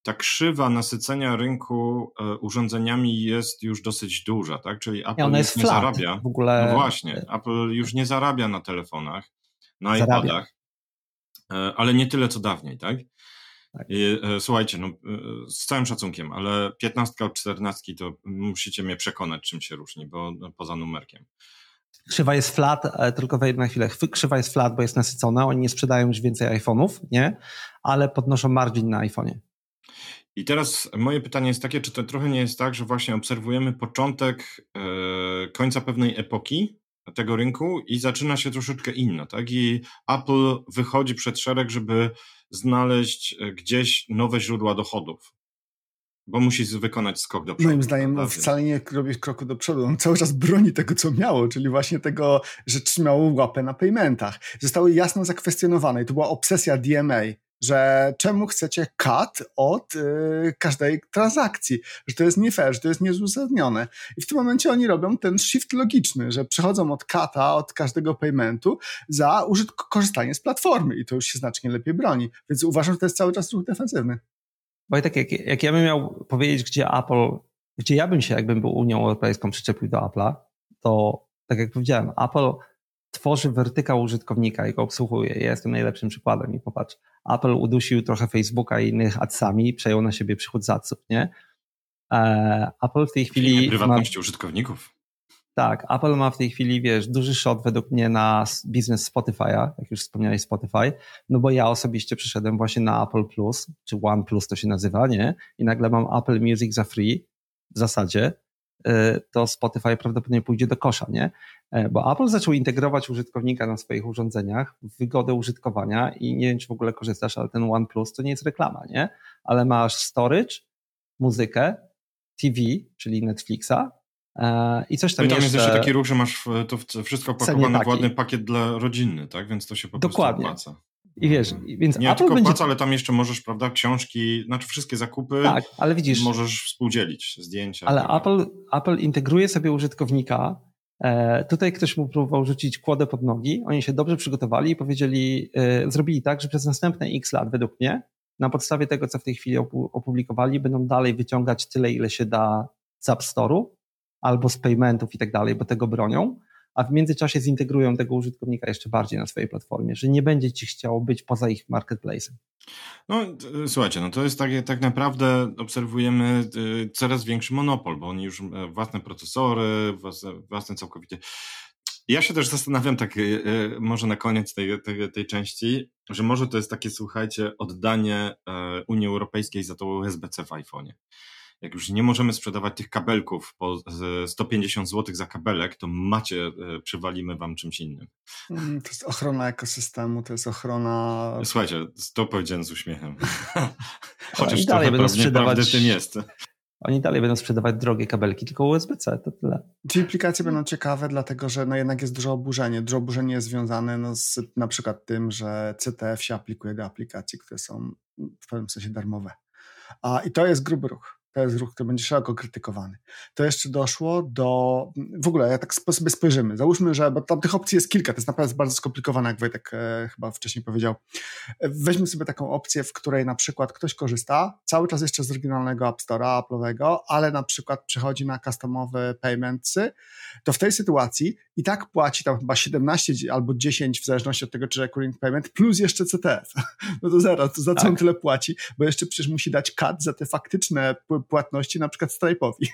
ta krzywa nasycenia rynku e, urządzeniami jest już dosyć duża, tak? Czyli Apple ja, już nie flat. zarabia. W ogóle... No właśnie, Apple już nie zarabia na telefonach, na zarabia. iPadach, e, ale nie tyle co dawniej, tak? tak. I, e, słuchajcie, no, z całym szacunkiem, ale 15 od 14 to musicie mnie przekonać, czym się różni, bo no, poza numerkiem. Krzywa jest flat, tylko wejdę na chwilę. Krzywa jest flat, bo jest nasycona. Oni nie sprzedają już więcej iPhone'ów, nie? Ale podnoszą margin na iPhone'ie. I teraz moje pytanie jest takie, czy to trochę nie jest tak, że właśnie obserwujemy początek e, końca pewnej epoki tego rynku i zaczyna się troszeczkę inno, tak? I Apple wychodzi przed szereg, żeby znaleźć e, gdzieś nowe źródła dochodów bo musi wykonać skok do przodu. Moim zdaniem no, wcale nie robi kroku do przodu. On cały czas broni tego, co miało, czyli właśnie tego, że trzymało łapę na paymentach. Zostały jasno zakwestionowane i to była obsesja DMA, że czemu chcecie cut od y, każdej transakcji, że to jest nie fair, że to jest nieuzasadnione. I w tym momencie oni robią ten shift logiczny, że przechodzą od cut'a, od każdego paymentu za korzystanie z platformy i to już się znacznie lepiej broni. Więc uważam, że to jest cały czas ruch defensywny. Wojtek, jak, jak ja bym miał powiedzieć, gdzie Apple, gdzie ja bym się, jakbym był Unią Europejską, przyczepił do Apple'a, to tak jak powiedziałem, Apple tworzy wertykał użytkownika i go obsługuje. Ja jestem najlepszym przykładem i popatrz, Apple udusił trochę Facebooka i innych adsami, przejął na siebie przychód z adsów, nie? E, Apple w tej chwili... Prywatności ma... użytkowników. Tak, Apple ma w tej chwili, wiesz, duży shot według mnie na biznes Spotify'a, jak już wspomniałeś Spotify, no bo ja osobiście przyszedłem właśnie na Apple Plus, czy One Plus to się nazywa, nie? I nagle mam Apple Music za free w zasadzie, y, to Spotify prawdopodobnie pójdzie do kosza, nie? E, bo Apple zaczął integrować użytkownika na swoich urządzeniach w wygodę użytkowania i nie wiem, czy w ogóle korzystasz, ale ten One Plus to nie jest reklama, nie? Ale masz storage, muzykę, TV, czyli Netflixa, E, I coś tam, no I tam jeszcze... jest jeszcze taki ruch, że masz to wszystko opakowane w ładny pakiet dla rodzinny, tak? Więc to się po Dokładnie. prostu opłaca. I wiesz, więc nie Apple tylko będzie... opłaca, ale tam jeszcze możesz, prawda, książki, znaczy wszystkie zakupy tak, ale widzisz, możesz współdzielić, zdjęcia. Ale tak Apple, Apple integruje sobie użytkownika. E, tutaj ktoś mu próbował rzucić kłodę pod nogi. Oni się dobrze przygotowali i powiedzieli, e, zrobili tak, że przez następne x lat, według mnie, na podstawie tego, co w tej chwili opublikowali, będą dalej wyciągać tyle, ile się da z App Store'u, albo z paymentów i tak dalej, bo tego bronią, a w międzyczasie zintegrują tego użytkownika jeszcze bardziej na swojej platformie, że nie będzie ci chciało być poza ich marketplace'em. No słuchajcie, no to jest tak, tak naprawdę obserwujemy y, coraz większy monopol, bo oni już e, własne procesory, własne, własne całkowicie ja się też zastanawiam tak, może na koniec tej, tej, tej, części, że może to jest takie, słuchajcie, oddanie e, Unii Europejskiej za to USB-C w iPhone'ie jak już nie możemy sprzedawać tych kabelków po 150 zł za kabelek, to macie, e, przywalimy wam czymś innym. Mm, to jest ochrona ekosystemu, to jest ochrona... Słuchajcie, to powiedziałem z uśmiechem. Chociaż trochę pewnie sprzedawać... tym jest. Oni dalej będą sprzedawać drogie kabelki, tylko USB-C, to tyle. Te implikacje będą ciekawe, dlatego że no jednak jest dużo oburzenie. Dużo oburzenie jest związane no z na przykład tym, że CTF się aplikuje do aplikacji, które są w pewnym sensie darmowe. A, I to jest gruby ruch to jest ruch, który będzie szeroko krytykowany. To jeszcze doszło do, w ogóle jak tak sobie spojrzymy, załóżmy, że, bo tam tych opcji jest kilka, to jest naprawdę bardzo skomplikowane, jak Wojtek e, chyba wcześniej powiedział. Weźmy sobie taką opcję, w której na przykład ktoś korzysta cały czas jeszcze z oryginalnego App Store'a Apple'owego, ale na przykład przechodzi na customowe paymentsy, to w tej sytuacji i tak płaci tam chyba 17 albo 10 w zależności od tego, czy recurring payment, plus jeszcze CTF. No to zaraz, to za co tak. on tyle płaci? Bo jeszcze przecież musi dać cut za te faktyczne płatności na przykład Stripe'owi.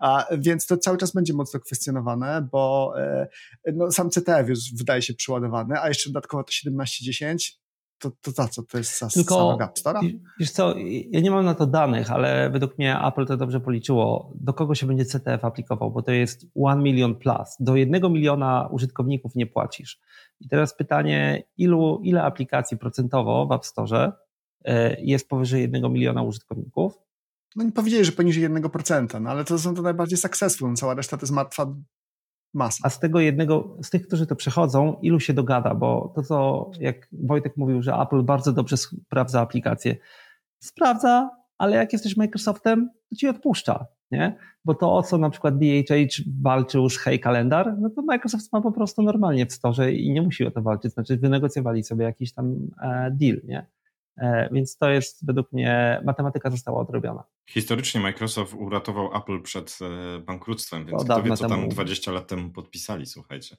A, więc to cały czas będzie mocno kwestionowane, bo e, no, sam CTF już wydaje się przeładowany, a jeszcze dodatkowo to 1710 to, to za co? To jest za Tylko, samego App Store'a? Wiesz co, ja nie mam na to danych, ale według mnie Apple to dobrze policzyło, do kogo się będzie CTF aplikował, bo to jest 1 milion plus. Do jednego miliona użytkowników nie płacisz. I teraz pytanie, ilu, ile aplikacji procentowo w App Store e, jest powyżej jednego miliona użytkowników? No nie powiedzieli, że poniżej 1%, no ale to są to najbardziej successful, no cała reszta to jest martwa masa. A z tego jednego, z tych, którzy to przechodzą, ilu się dogada, bo to co, jak Wojtek mówił, że Apple bardzo dobrze sprawdza aplikacje. Sprawdza, ale jak jesteś Microsoftem, to ci odpuszcza, nie? Bo to, o co na przykład DHH walczył z Hey Kalendar, no to Microsoft ma po prostu normalnie w storze i nie musi o to walczyć. Znaczy wynegocjowali sobie jakiś tam e, deal, nie? E, więc to jest według mnie, matematyka została odrobiona. Historycznie Microsoft uratował Apple przed e, bankructwem, więc kto wie, co tam 20 lat temu podpisali, słuchajcie.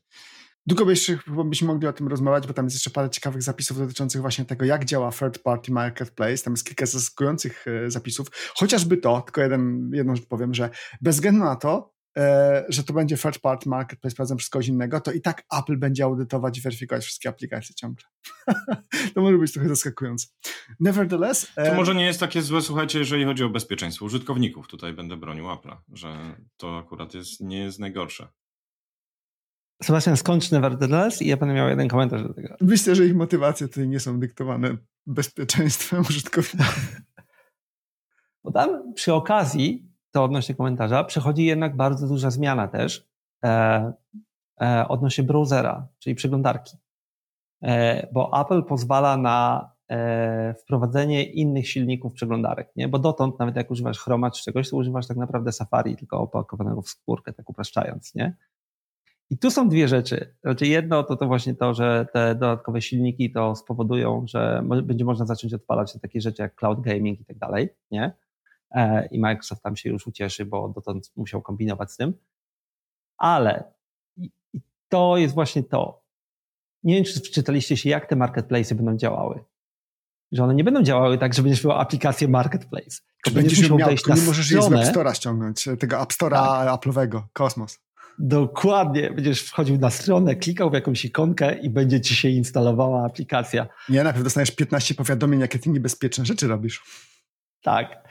Długo jeszcze chyba byśmy mogli o tym rozmawiać, bo tam jest jeszcze parę ciekawych zapisów dotyczących właśnie tego, jak działa third party marketplace. Tam jest kilka zaskakujących e, zapisów. Chociażby to, tylko jeden, jedną rzecz powiem, że bez względu na to, że to będzie third party marketplace, sprawdzam przez kogoś innego, to i tak Apple będzie audytować i weryfikować wszystkie aplikacje ciągle. to może być trochę zaskakujące. Nevertheless... To e, może nie jest takie złe, słuchajcie, jeżeli chodzi o bezpieczeństwo użytkowników. Tutaj będę bronił Apple'a, że to akurat jest, nie jest najgorsze. Sebastian, skończ Nevertheless i ja będę miał jeden komentarz do tego. Myślę, że ich motywacje tutaj nie są dyktowane bezpieczeństwem użytkowników. Bo tam przy okazji to odnośnie komentarza, przechodzi jednak bardzo duża zmiana też e, e, odnośnie browsera, czyli przeglądarki. E, bo Apple pozwala na e, wprowadzenie innych silników przeglądarek, nie? Bo dotąd, nawet jak używasz Chroma czy czegoś, to używasz tak naprawdę Safari, tylko opakowanego w skórkę, tak upraszczając, nie? I tu są dwie rzeczy. Znaczy jedno to, to właśnie to, że te dodatkowe silniki to spowodują, że będzie można zacząć odpalać takie rzeczy jak cloud gaming i tak dalej, nie? E, i Microsoft tam się już ucieszy, bo dotąd musiał kombinować z tym. Ale to jest właśnie to. Nie wiem, czy wczytaliście się, jak te marketplace będą działały. Że one nie będą działały tak, że będziesz miał aplikację marketplace. Czy będziesz musiał miał, wejść na nie możesz jej z App Store'a ściągnąć, tego App Store'a tak. Apple'owego, Kosmos. Dokładnie. Będziesz wchodził na stronę, klikał w jakąś ikonkę i będzie ci się instalowała aplikacja. Nie, najpierw dostaniesz 15 powiadomień, jakie ty niebezpieczne rzeczy robisz. Tak.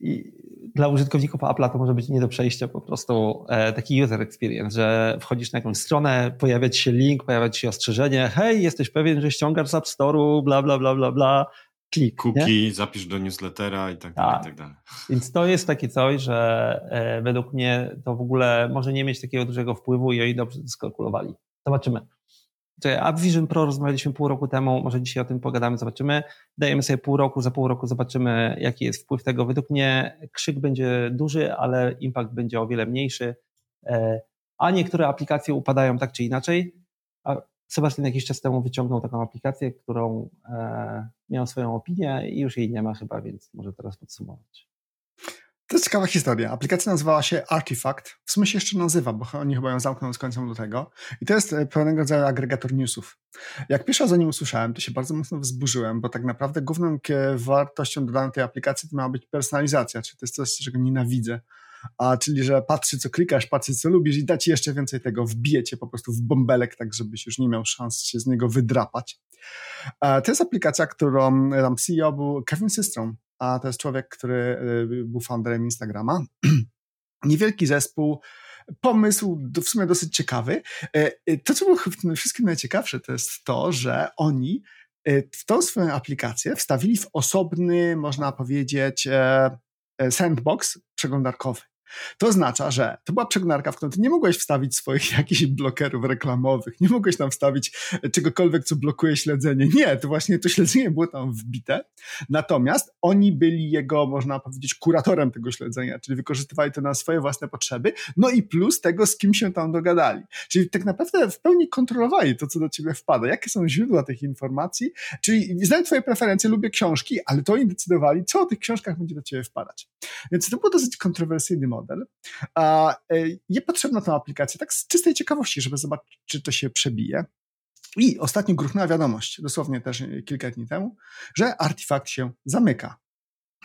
I dla użytkowników Apple'a to może być nie do przejścia po prostu e, taki user experience, że wchodzisz na jakąś stronę, pojawia ci się link, pojawia ci się ostrzeżenie, hej, jesteś pewien, że ściągasz z App Store'u, bla, bla, bla, bla, bla, klik. Cookie, zapisz do newslettera i tak dalej, tak. i tak dalej. Więc to jest takie coś, że e, według mnie to w ogóle może nie mieć takiego dużego wpływu i oni dobrze to skalkulowali. Zobaczymy. App Vision Pro rozmawialiśmy pół roku temu, może dzisiaj o tym pogadamy, zobaczymy. Dajemy sobie pół roku, za pół roku zobaczymy, jaki jest wpływ tego. Według mnie krzyk będzie duży, ale impact będzie o wiele mniejszy, e, a niektóre aplikacje upadają tak czy inaczej. Sebastian jakiś czas temu wyciągnął taką aplikację, którą e, miał swoją opinię i już jej nie ma chyba, więc może teraz podsumować. To jest ciekawa historia. Aplikacja nazywała się Artifact. W sumie się jeszcze nazywa, bo oni chyba ją zamkną z końcem lutego. I to jest e, pewnego rodzaju agregator newsów. Jak pierwszy raz o nim usłyszałem, to się bardzo mocno wzburzyłem, bo tak naprawdę główną wartością dodaną tej aplikacji to miała być personalizacja, czyli to jest coś, czego nienawidzę. A, czyli, że patrzy, co klikasz, patrzy, co lubisz i da ci jeszcze więcej tego, wbijecie po prostu w bąbelek, tak żebyś już nie miał szans się z niego wydrapać. E, to jest aplikacja, którą tam CEO był Kevin Systrom, a to jest człowiek, który y, był founderem Instagrama. Niewielki zespół, pomysł w sumie dosyć ciekawy. E, e, to, co było w tym wszystkim najciekawsze, to jest to, że oni e, w tą swoją aplikację wstawili w osobny, można powiedzieć, sandbox przeglądarkowy. To oznacza, że to była przeglądarka, w którą ty nie mogłeś wstawić swoich jakichś blokerów reklamowych, nie mogłeś tam wstawić czegokolwiek, co blokuje śledzenie. Nie, to właśnie to śledzenie było tam wbite. Natomiast oni byli jego, można powiedzieć, kuratorem tego śledzenia, czyli wykorzystywali to na swoje własne potrzeby, no i plus tego, z kim się tam dogadali. Czyli tak naprawdę w pełni kontrolowali to, co do ciebie wpada, jakie są źródła tych informacji, czyli znają twoje preferencje, lubię książki, ale to oni decydowali, co o tych książkach będzie do ciebie wpadać. Więc to był dosyć kontrowersyjny model. A nie potrzebna tą aplikację, tak z czystej ciekawości, żeby zobaczyć, czy to się przebije. I ostatnio gruchnęła wiadomość, dosłownie też kilka dni temu, że artefakt się zamyka.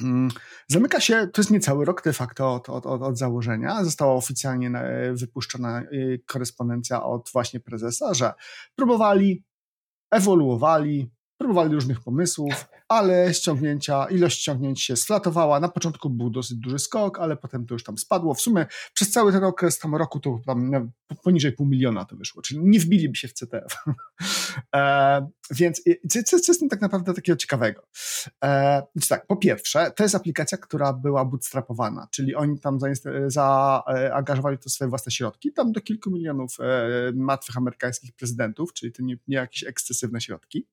Mm, zamyka się, to jest niecały rok de facto od, od, od, założenia. Została oficjalnie wypuszczona y, korespondencja od właśnie prezesa, że próbowali, ewoluowali, próbowali różnych pomysłów, ale ściągnięcia, ilość ściągnięć się sflatowała. Na początku był dosyć duży skok, ale potem to już tam spadło. W sumie przez cały ten okres tam roku to tam poniżej pół miliona to wyszło, czyli nie wbiliby się w CTF. e, więc co, co, jest tym tak naprawdę takiego ciekawego? E, więc tak, po pierwsze, to jest aplikacja, która była bootstrapowana, czyli oni tam zaangażowali to swoje własne środki, tam do kilku milionów e, martwych amerykańskich prezydentów, czyli to nie, nie jakieś ekscesywne środki.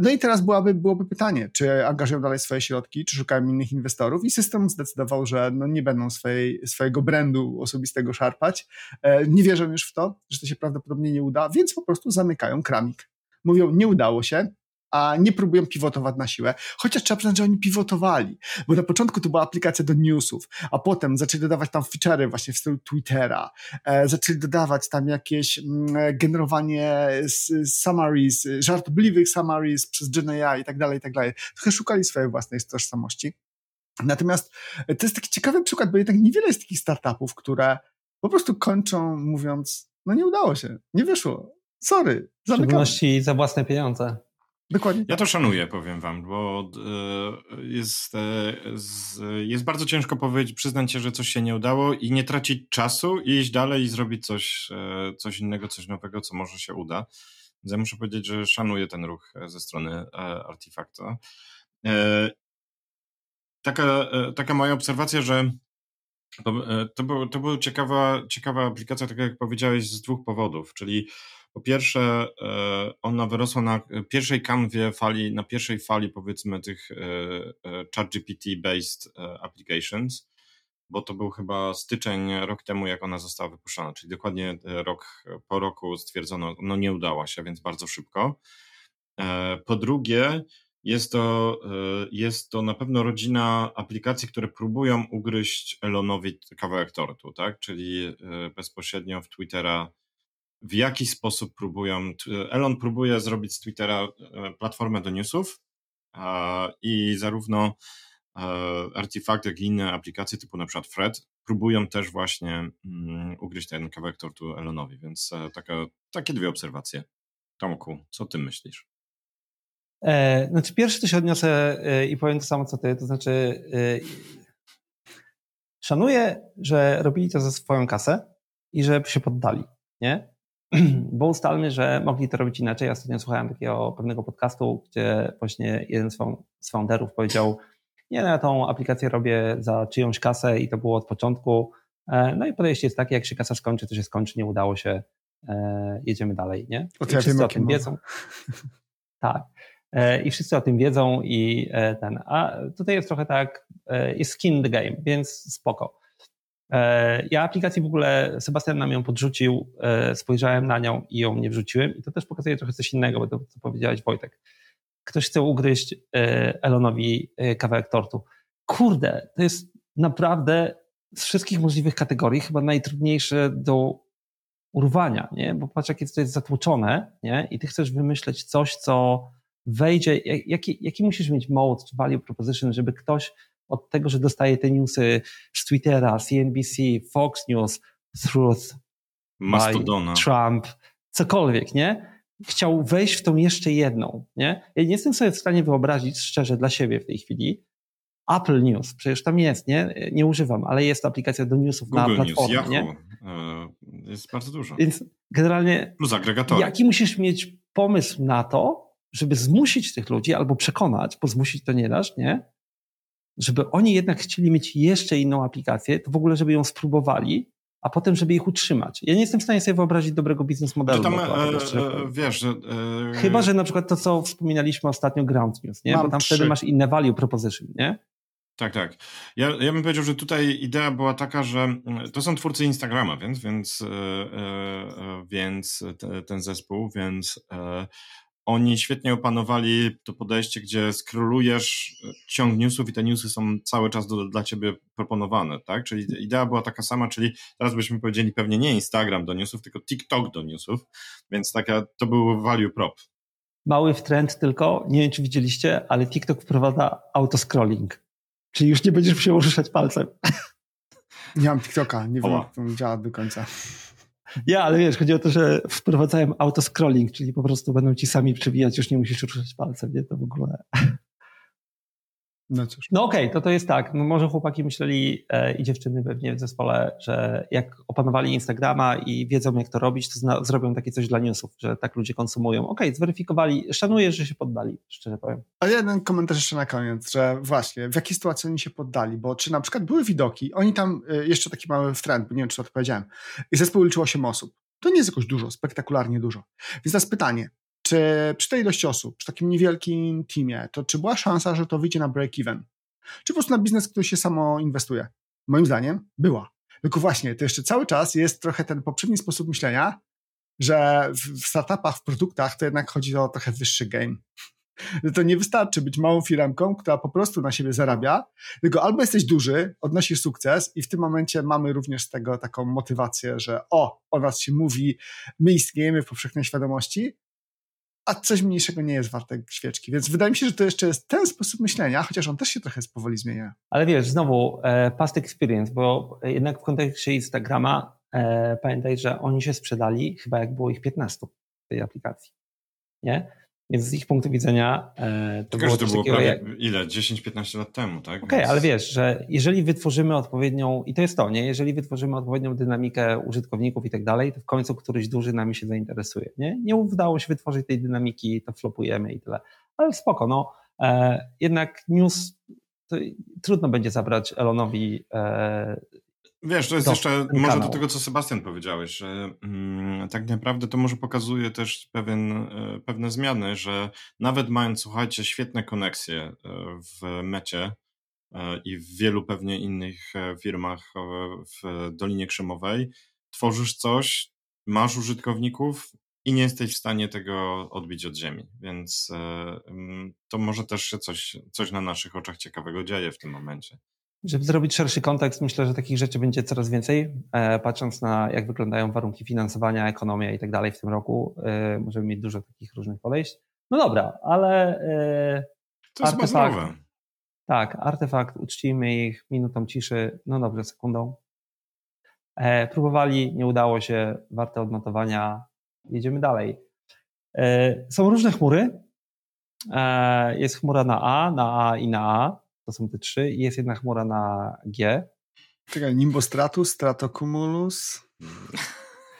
No i teraz byłaby, byłoby pytanie, czy angażują dalej swoje środki, czy szukają innych inwestorów i system zdecydował, że no nie będą swojej, swojego brandu osobistego szarpać. E, nie wierzą już w to, że to się prawdopodobnie nie uda, więc po prostu zamykają kramik. Mówią, nie udało się, a nie próbują pivotować na siłę. Chociaż trzeba przyznać, że oni pivotowali, bo na początku to była aplikacja do newsów, a potem zaczęli dodawać tam feature'y właśnie w stylu Twittera, e, zaczęli dodawać tam jakieś mm, generowanie summaries, żartobliwych summaries przez GenAI i tak dalej, i tak dalej. Trochę szukali swojej własnej tożsamości. Natomiast to jest taki ciekawy przykład, bo jednak niewiele jest takich startupów, które po prostu kończą mówiąc, no nie udało się, nie wyszło, sorry, zamykamy. W szczególności za własne pieniądze. Dokładnie. Ja to szanuję, powiem wam, bo e, jest, e, jest bardzo ciężko powiedzieć, przyznać się, że coś się nie udało i nie tracić czasu i iść dalej i zrobić coś, e, coś innego, coś nowego, co może się uda. Więc ja muszę powiedzieć, że szanuję ten ruch ze strony Artifacta. Taka, taka moja obserwacja, że to, to, był, to była ciekawa, ciekawa aplikacja, tak jak powiedziałeś, z dwóch powodów, czyli po pierwsze, e, ona wyrosła na pierwszej kanwie fali, na pierwszej fali powiedzmy tych e, e, ChatGPT-based applications, bo to był chyba styczeń rok temu, jak ona została wypuszczona, czyli dokładnie rok po roku stwierdzono, no nie udała się, więc bardzo szybko. Po drugie, jest to, jest to na pewno rodzina aplikacji, które próbują ugryźć Elonowi kawałek tortu, tak? Czyli bezpośrednio w Twittera w jaki sposób próbują. Elon próbuje zrobić z Twittera e, platformę do newsów i zarówno e, Artifact, jak i inne aplikacje typu na przykład Fred próbują też właśnie mm, ugryźć ten kawałek tortu Elonowi, więc e, taka, takie dwie obserwacje. Tomku, co ty myślisz? E, znaczy pierwszy to się odniosę i powiem to samo co ty, to znaczy szanuję, że robili to za swoją kasę i że się poddali, nie? bo ustalmy, że mogli to robić inaczej. Ja ostatnio słuchałem takiego pewnego podcastu, gdzie właśnie jeden z founderów powiedział, nie, no, ja tą aplikację robię za czyjąś kasę i to było od początku. E, no i podejście jest takie, jak się kasa skończy, to się skończy, nie udało się, e, jedziemy dalej, nie? I wszyscy o tym wiedzą. tak. E, I wszyscy o tym wiedzą i ten. A tutaj jest trochę tak, jest skin the game, więc spoko. E, ja aplikacji w ogóle, Sebastian nam ją podrzucił, e, spojrzałem na nią i ją nie wrzuciłem i to też pokazuje trochę coś innego, bo to, co powiedziałeś Wojtek. Ktoś chce ugryźć e, Elonowi kawałek tortu. Kurde, to jest naprawdę z wszystkich możliwych kategorii chyba najtrudniejsze do urwania, nie? Bo patrz, jakie to jest zatłoczone, nie? I ty chcesz wymyśleć coś, co wejdzie, jaki, jaki musisz mieć mode czy value proposition, żeby ktoś od tego, że dostaje te newsy z Twittera, CNBC, Fox News, Truth, Mastodona. Trump, cokolwiek, nie? Chciał wejść w tą jeszcze jedną, nie? Ja nie jestem sobie w stanie wyobrazić szczerze dla siebie w tej chwili, Apple News, przecież tam jest, nie? Nie używam, ale jest aplikacja do newsów Google na platformie, News, nie? E, jest bardzo dużo. Więc generalnie Plus agregatory. jaki musisz mieć pomysł na to, żeby zmusić tych ludzi albo przekonać, bo zmusić to nie dasz, nie? Żeby oni jednak chcieli mieć jeszcze inną aplikację, to w ogóle, żeby ją spróbowali, a potem, żeby ich utrzymać. Ja nie jestem w stanie sobie wyobrazić dobrego biznes modelu. Tam, e, e, wiesz, że, e, Chyba, że na przykład to, co wspominaliśmy ostatnio, Ground News, nie? Bo tam trzy. wtedy masz inne value proposition, nie? Tak, tak. Ja, ja bym powiedział, że tutaj idea była taka, że mm, to są twórcy Instagrama, więc, więc, e, e, więc te, ten zespół, więc oni świetnie opanowali to podejście, gdzie skrolujesz ciąg newsów i te newsy są cały czas do, dla ciebie proponowane, tak? Czyli idea była taka sama, czyli teraz byśmy powiedzieli pewnie nie Instagram do newsów, tylko TikTok do newsów, więc taka, to był value prop. mały w trend tylko, nie wiem czy widzieliście, ale TikTok wprowadza autoscrolling. Czyli już nie będziesz musiał ruszać palcem. Nie mam TikToka, nie wiem, jak to działa do końca. Ja, ale wiesz, chodzi o to, że wprowadzałem autoscrolling, czyli po prostu będą ci sami przewijać, już nie musisz ruszać palcem, nie? To w ogóle... No cóż. No okej, okay, to to jest tak. No może chłopaki myśleli e, i dziewczyny pewnie w zespole, że jak opanowali Instagrama i wiedzą jak to robić, to zna, zrobią takie coś dla newsów, że tak ludzie konsumują. Okej, okay, zweryfikowali. Szanuję, że się poddali, szczerze powiem. A jeden komentarz jeszcze na koniec, że właśnie w jakiej sytuacji oni się poddali, bo czy na przykład były widoki, oni tam, e, jeszcze taki mały trend, bo nie wiem czy to odpowiedziałem, i zespół liczył 8 osób. To nie jest jakoś dużo, spektakularnie dużo. Więc teraz pytanie, czy przy tej ilości osób, przy takim niewielkim teamie, to czy była szansa, że to wyjdzie na break-even? Czy po prostu na biznes, który się samo inwestuje? Moim zdaniem była. Tylko właśnie, to jeszcze cały czas jest trochę ten poprzedni sposób myślenia, że w startupach, w produktach to jednak chodzi o trochę wyższy game. To nie wystarczy być małą firmką, która po prostu na siebie zarabia, tylko albo jesteś duży, odnosisz sukces i w tym momencie mamy również z tego taką motywację, że o, o nas się mówi, my istniejemy w powszechnej świadomości, a coś mniejszego nie jest warte świeczki. Więc wydaje mi się, że to jeszcze jest ten sposób myślenia, chociaż on też się trochę powoli zmienia. Ale wiesz, znowu e, past experience, bo jednak w kontekście Instagrama e, pamiętaj, że oni się sprzedali chyba jak było ich 15 w tej aplikacji. Nie? Więc z ich punktu widzenia e, to Tylko, było, to było prawie jak... ile? 10-15 lat temu, tak? Okej, okay, Więc... ale wiesz, że jeżeli wytworzymy odpowiednią, i to jest to, nie? Jeżeli wytworzymy odpowiednią dynamikę użytkowników i tak dalej, to w końcu któryś duży nami się zainteresuje, nie? Nie udało się wytworzyć tej dynamiki, to flopujemy i tyle. Ale spoko, no. E, jednak news trudno będzie zabrać Elonowi e, Wiesz, to jest jeszcze może kanał. do tego, co Sebastian powiedziałeś, że mm, tak naprawdę to może pokazuje też pewien, e, pewne zmiany, że nawet mając, słuchajcie, świetne koneksje e, w mecie e, i w wielu pewnie innych firmach w Dolinie Krzemowej, tworzysz coś, masz użytkowników i nie jesteś w stanie tego odbić od ziemi, więc mm, to może też się coś, coś na naszych oczach ciekawego dzieje w tym momencie. Żeby zrobić szerszy kontekst, myślę, że takich rzeczy będzie coraz więcej. E, patrząc na jak wyglądają warunki finansowania, ekonomia i tak dalej w tym roku, e, możemy mieć dużo takich różnych podejść. No dobra, ale e, to jest artefakt, tak, artefakt, uczcijmy ich minutą ciszy, no dobrze, sekundą. Próbowali, nie udało się, warte odnotowania, jedziemy dalej. Są różne chmury. Jest chmura na A, na A i na A to są te trzy i jest jedna chmura na G. Czekaj, Nimbostratus, Stratocumulus,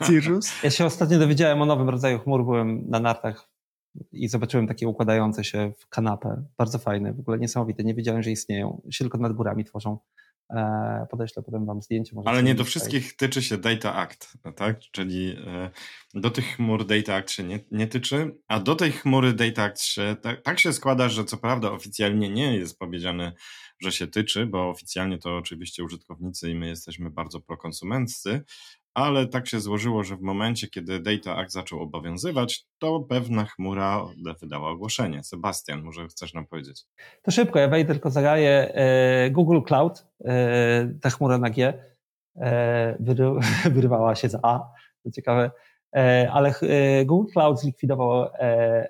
Cirrus. Ja się ostatnio dowiedziałem o nowym rodzaju chmur, byłem na nartach i zobaczyłem takie układające się w kanapę. Bardzo fajne, w ogóle niesamowite. Nie wiedziałem, że istnieją. Się tylko nad górami tworzą. E, podeślę potem wam zdjęcie. Ale nie do wszystkich tyczy się Data Act, tak? Czyli e, do tych chmur Data Act się nie, nie tyczy, a do tej chmury Data Act się, tak, tak się składa, że co prawda oficjalnie nie jest powiedziane, że się tyczy, bo oficjalnie to oczywiście użytkownicy i my jesteśmy bardzo prokonsumenccy, ale tak się złożyło, że w momencie, kiedy Data Act zaczął obowiązywać, to pewna chmura wydała ogłoszenie. Sebastian, może chcesz nam powiedzieć? To szybko, ja wejdę tylko zagaję. E, Google Cloud, e, ta chmura na G, e, wyrywała się z A, to ciekawe, ale Google Cloud zlikwidował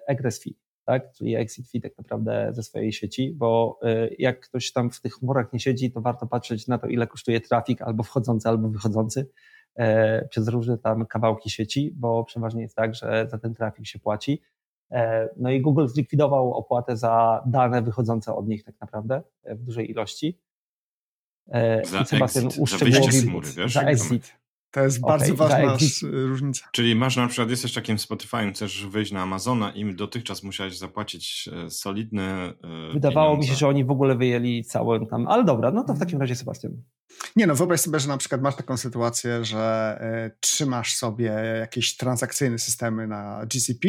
egress fee, tak? czyli exit fee tak naprawdę ze swojej sieci, bo jak ktoś tam w tych chmurach nie siedzi, to warto patrzeć na to, ile kosztuje trafik albo wchodzący, albo wychodzący przez różne tam kawałki sieci, bo przeważnie jest tak, że za ten trafik się płaci. E, no i Google zlikwidował opłatę za dane wychodzące od nich tak naprawdę e, w dużej ilości. Za I Sebastian exit, uszczegółowił za, za exit. To jest okay, bardzo ważna różnica. Czyli masz na przykład, jesteś takim Spotify'em, chcesz wyjść na Amazona i dotychczas musiałeś zapłacić solidne Wydawało pieniądze. mi się, że oni w ogóle wyjęli całą tam, ale dobra, no to w takim razie Sebastian. Nie no, wyobraź sobie, że na przykład masz taką sytuację, że y, trzymasz sobie jakieś transakcyjne systemy na GCP,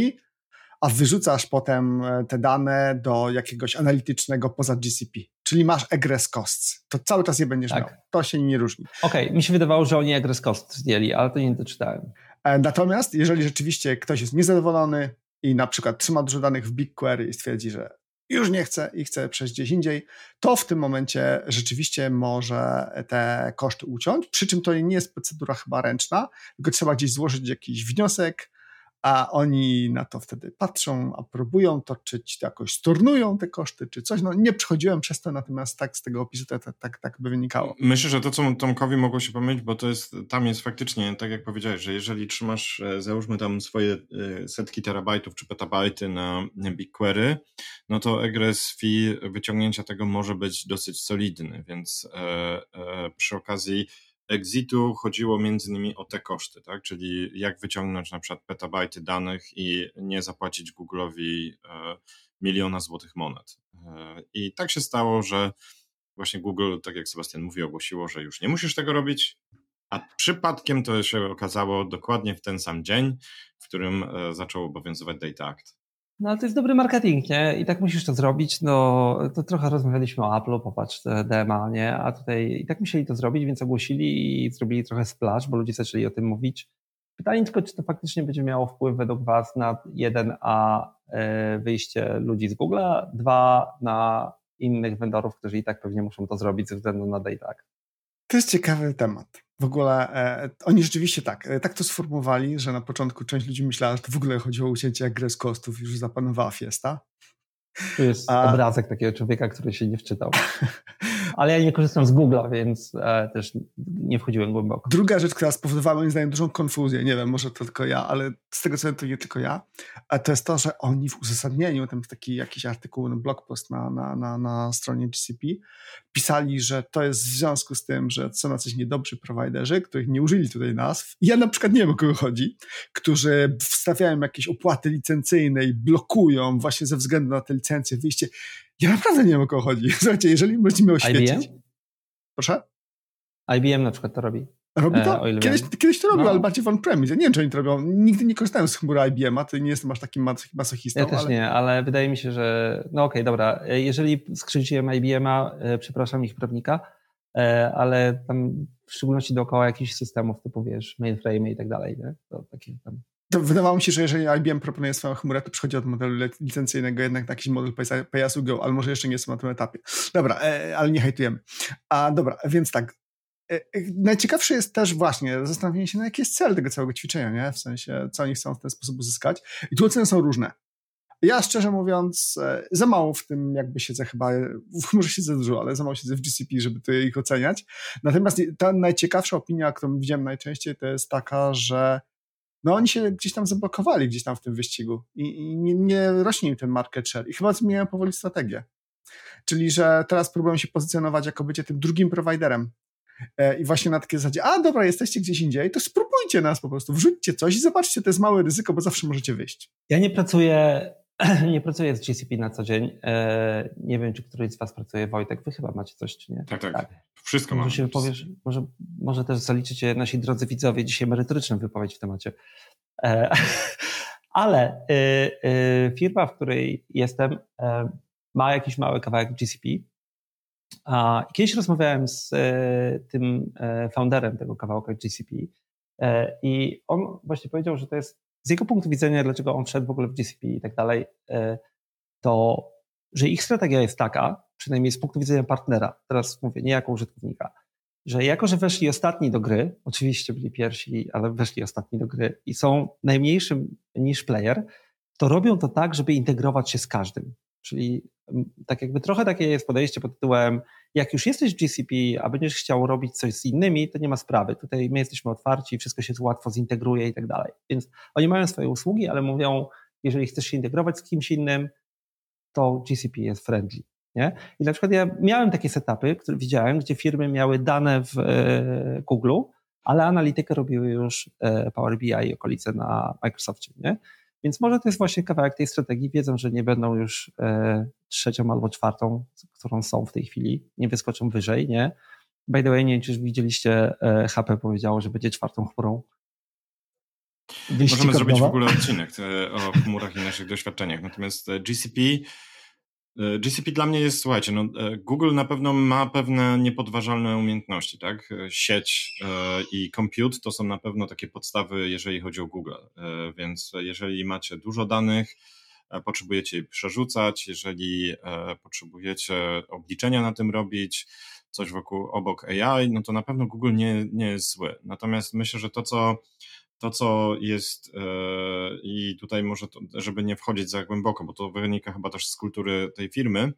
a wyrzucasz potem e, te dane do jakiegoś analitycznego poza GCP. Czyli masz egress costs. To cały czas je będziesz tak. miał. To się nie różni. Okej, okay. mi się wydawało, że oni egress costs zdjęli, ale to nie doczytałem. E, natomiast jeżeli rzeczywiście ktoś jest niezadowolony i na przykład trzyma dużo danych w BigQuery i stwierdzi, że już nie chce i chce przejść gdzieś indziej, to w tym momencie rzeczywiście może te koszty uciąć, przy czym to nie jest procedura chyba ręczna, tylko trzeba gdzieś złożyć jakiś wniosek, a oni na to wtedy patrzą, aprobują to, czy to jakoś stornują te koszty, czy coś. No nie przechodziłem przez to, natomiast tak z tego opisu tak, tak, tak by wynikało. Myślę, że to, co Tomkowi mogło się pomylić, bo to jest, tam jest faktycznie, tak jak powiedziałeś, że jeżeli trzymasz, e, załóżmy tam swoje e, setki terabajtów czy petabajty na BigQuery, no to egress fee wyciągnięcia tego może być dosyć solidny, więc e, e, przy okazji exitu chodziło między innymi o te koszty, tak? czyli jak wyciągnąć na przykład petabajty danych i nie zapłacić Google'owi e, miliona złotych monet. E, I tak się stało, że właśnie Google, tak jak Sebastian mówił, ogłosiło, że już nie musisz tego robić, a przypadkiem to się okazało dokładnie w ten sam dzień, w którym e, zaczął obowiązywać Data Act. No to jest dobry marketing, nie? I tak musisz to zrobić. No to trochę rozmawialiśmy o Apple'u, popatrz, DMA, nie? A tutaj i tak musieli to zrobić, więc ogłosili i zrobili trochę splash, bo ludzie zaczęli o tym mówić. Pytanie tylko, czy to faktycznie będzie miało wpływ według Was na jeden, a e, wyjście ludzi z Google'a, dwa na innych vendorów, którzy i tak pewnie muszą to zrobić ze względu na data. To jest ciekawy temat. W ogóle e, oni rzeczywiście tak, e, tak to sformułowali, że na początku część ludzi myślała, że to w ogóle chodziło o ucięcie jak grę z kostów, już zapanowała fiesta. Tu jest A... obrazek takiego człowieka, który się nie wczytał. Ale ja nie korzystam z Google'a, więc e, też nie wchodziłem głęboko. Druga rzecz, która spowodowała moim zdaniem dużą konfuzję, nie wiem, może to tylko ja, ale z tego co wiem, to nie tylko ja, a to jest to, że oni w uzasadnieniu, tam taki jakiś artykuł, no blog post na, na, na, na stronie GCP, pisali, że to jest w związku z tym, że są jacyś niedobrzy prowajderzy, których nie użyli tutaj nazw. Ja na przykład nie wiem, o kogo chodzi, którzy wstawiają jakieś opłaty licencyjne i blokują właśnie ze względu na te licencje wyjście. Ja naprawdę nie wiem, o kogo chodzi. Słuchajcie, jeżeli mi oświecić... IBM? Proszę? IBM na przykład to robi. Robi to? E, kiedyś, kiedyś to robił, no. ale bardziej w on-premise. Ja nie wiem, czy oni to robią. Nigdy nie korzystałem z chmury IBM-a, to nie jestem aż takim masochistą. Ja też ale... nie, ale wydaje mi się, że no okej, okay, dobra. E, jeżeli skrzywdziłem IBM-a, e, przepraszam ich prawnika, e, ale tam w szczególności dookoła jakichś systemów typu, wiesz, mainframe i tak dalej, nie? To takie tam to wydawało mi się, że jeżeli IBM proponuje swoją chmurę, to przychodzi od modelu licencyjnego jednak na jakiś model pay go, ale może jeszcze nie są na tym etapie. Dobra, ale nie hejtujemy. A dobra, więc tak, E, e, najciekawsze jest też właśnie zastanowienie się, na jaki jest cel tego całego ćwiczenia, nie? w sensie, co oni chcą w ten sposób uzyskać. I tu oceny są różne. Ja szczerze mówiąc, e, za mało w tym jakby siedzę chyba, może siedzę dużo, ale za mało siedzę w GCP, żeby to ich oceniać. Natomiast ta najciekawsza opinia, którą widziałem najczęściej, to jest taka, że no oni się gdzieś tam zablokowali gdzieś tam w tym wyścigu i, i nie, nie rośnie im ten market share i chyba zmieniają powoli strategię. Czyli, że teraz próbują się pozycjonować jako bycie tym drugim prowajderem E, i właśnie na takie zasadzie, a dobra, jesteście gdzieś indziej, to spróbujcie nas po prostu, wrzućcie coś i zobaczcie, to jest małe ryzyko, bo zawsze możecie wyjść. Ja nie pracuję, nie pracuję z GCP na co dzień. E, nie wiem, czy któryś z Was pracuje, Wojtek, Wy chyba macie coś, czy nie? Tak, tak. tak. Wszystko może się powiesz, może, może też zaliczycie nasi drodzy widzowie dzisiaj merytoryczną wypowiedź w temacie. E, ale firma, w której jestem, ma jakiś mały kawałek GCP, Kiedyś rozmawiałem z e, tym e, founderem tego kawałka GCP e, i on właśnie powiedział, że to jest z jego punktu widzenia, dlaczego on wszedł w ogóle w GCP i tak dalej, to że ich strategia jest taka, przynajmniej z punktu widzenia partnera, teraz mówię nie jako użytkownika, że jako, że weszli ostatni do gry, oczywiście byli pierwsi, ale weszli ostatni do gry i są najmniejszym niż player, to robią to tak, żeby integrować się z każdym. Czyli tak jakby trochę takie jest podejście pod tytułem, jak już jesteś w GCP, a będziesz chciał robić coś z innymi, to nie ma sprawy. Tutaj my jesteśmy otwarci, wszystko się łatwo zintegruje i tak dalej. Więc oni mają swoje usługi, ale mówią, jeżeli chcesz się integrować z kimś innym, to GCP jest friendly. Nie? I na przykład ja miałem takie setupy, które widziałem, gdzie firmy miały dane w e, Google, ale analitykę robiły już e, Power BI i okolice na Microsoftie. Nie? Więc może to jest właśnie kawałek tej strategii. Wiedzą, że nie będą już e, trzecią albo czwartą, którą są w tej chwili, nie wyskoczą wyżej, nie? By the way, nie wiem, czy widzieliście, e, HP powiedziało, że będzie czwartą chmurą. Możemy zrobić w ogóle odcinek e, o chmurach i naszych doświadczeniach. Natomiast GCP GCP dla mnie jest, słuchajcie, no, e, Google na pewno ma pewne niepodważalne umiejętności, tak? E, sieć i compute to są na pewno takie podstawy, jeżeli chodzi o Google. Więc jeżeli macie dużo danych, potrzebujecie je przerzucać, jeżeli potrzebujecie obliczenia na tym robić, coś wokół obok AI, no to na pewno Google nie, nie jest zły. Natomiast myślę, że to, co to, co jest, i tutaj może, to, żeby nie wchodzić za głęboko, bo to wynika chyba też z kultury tej firmy,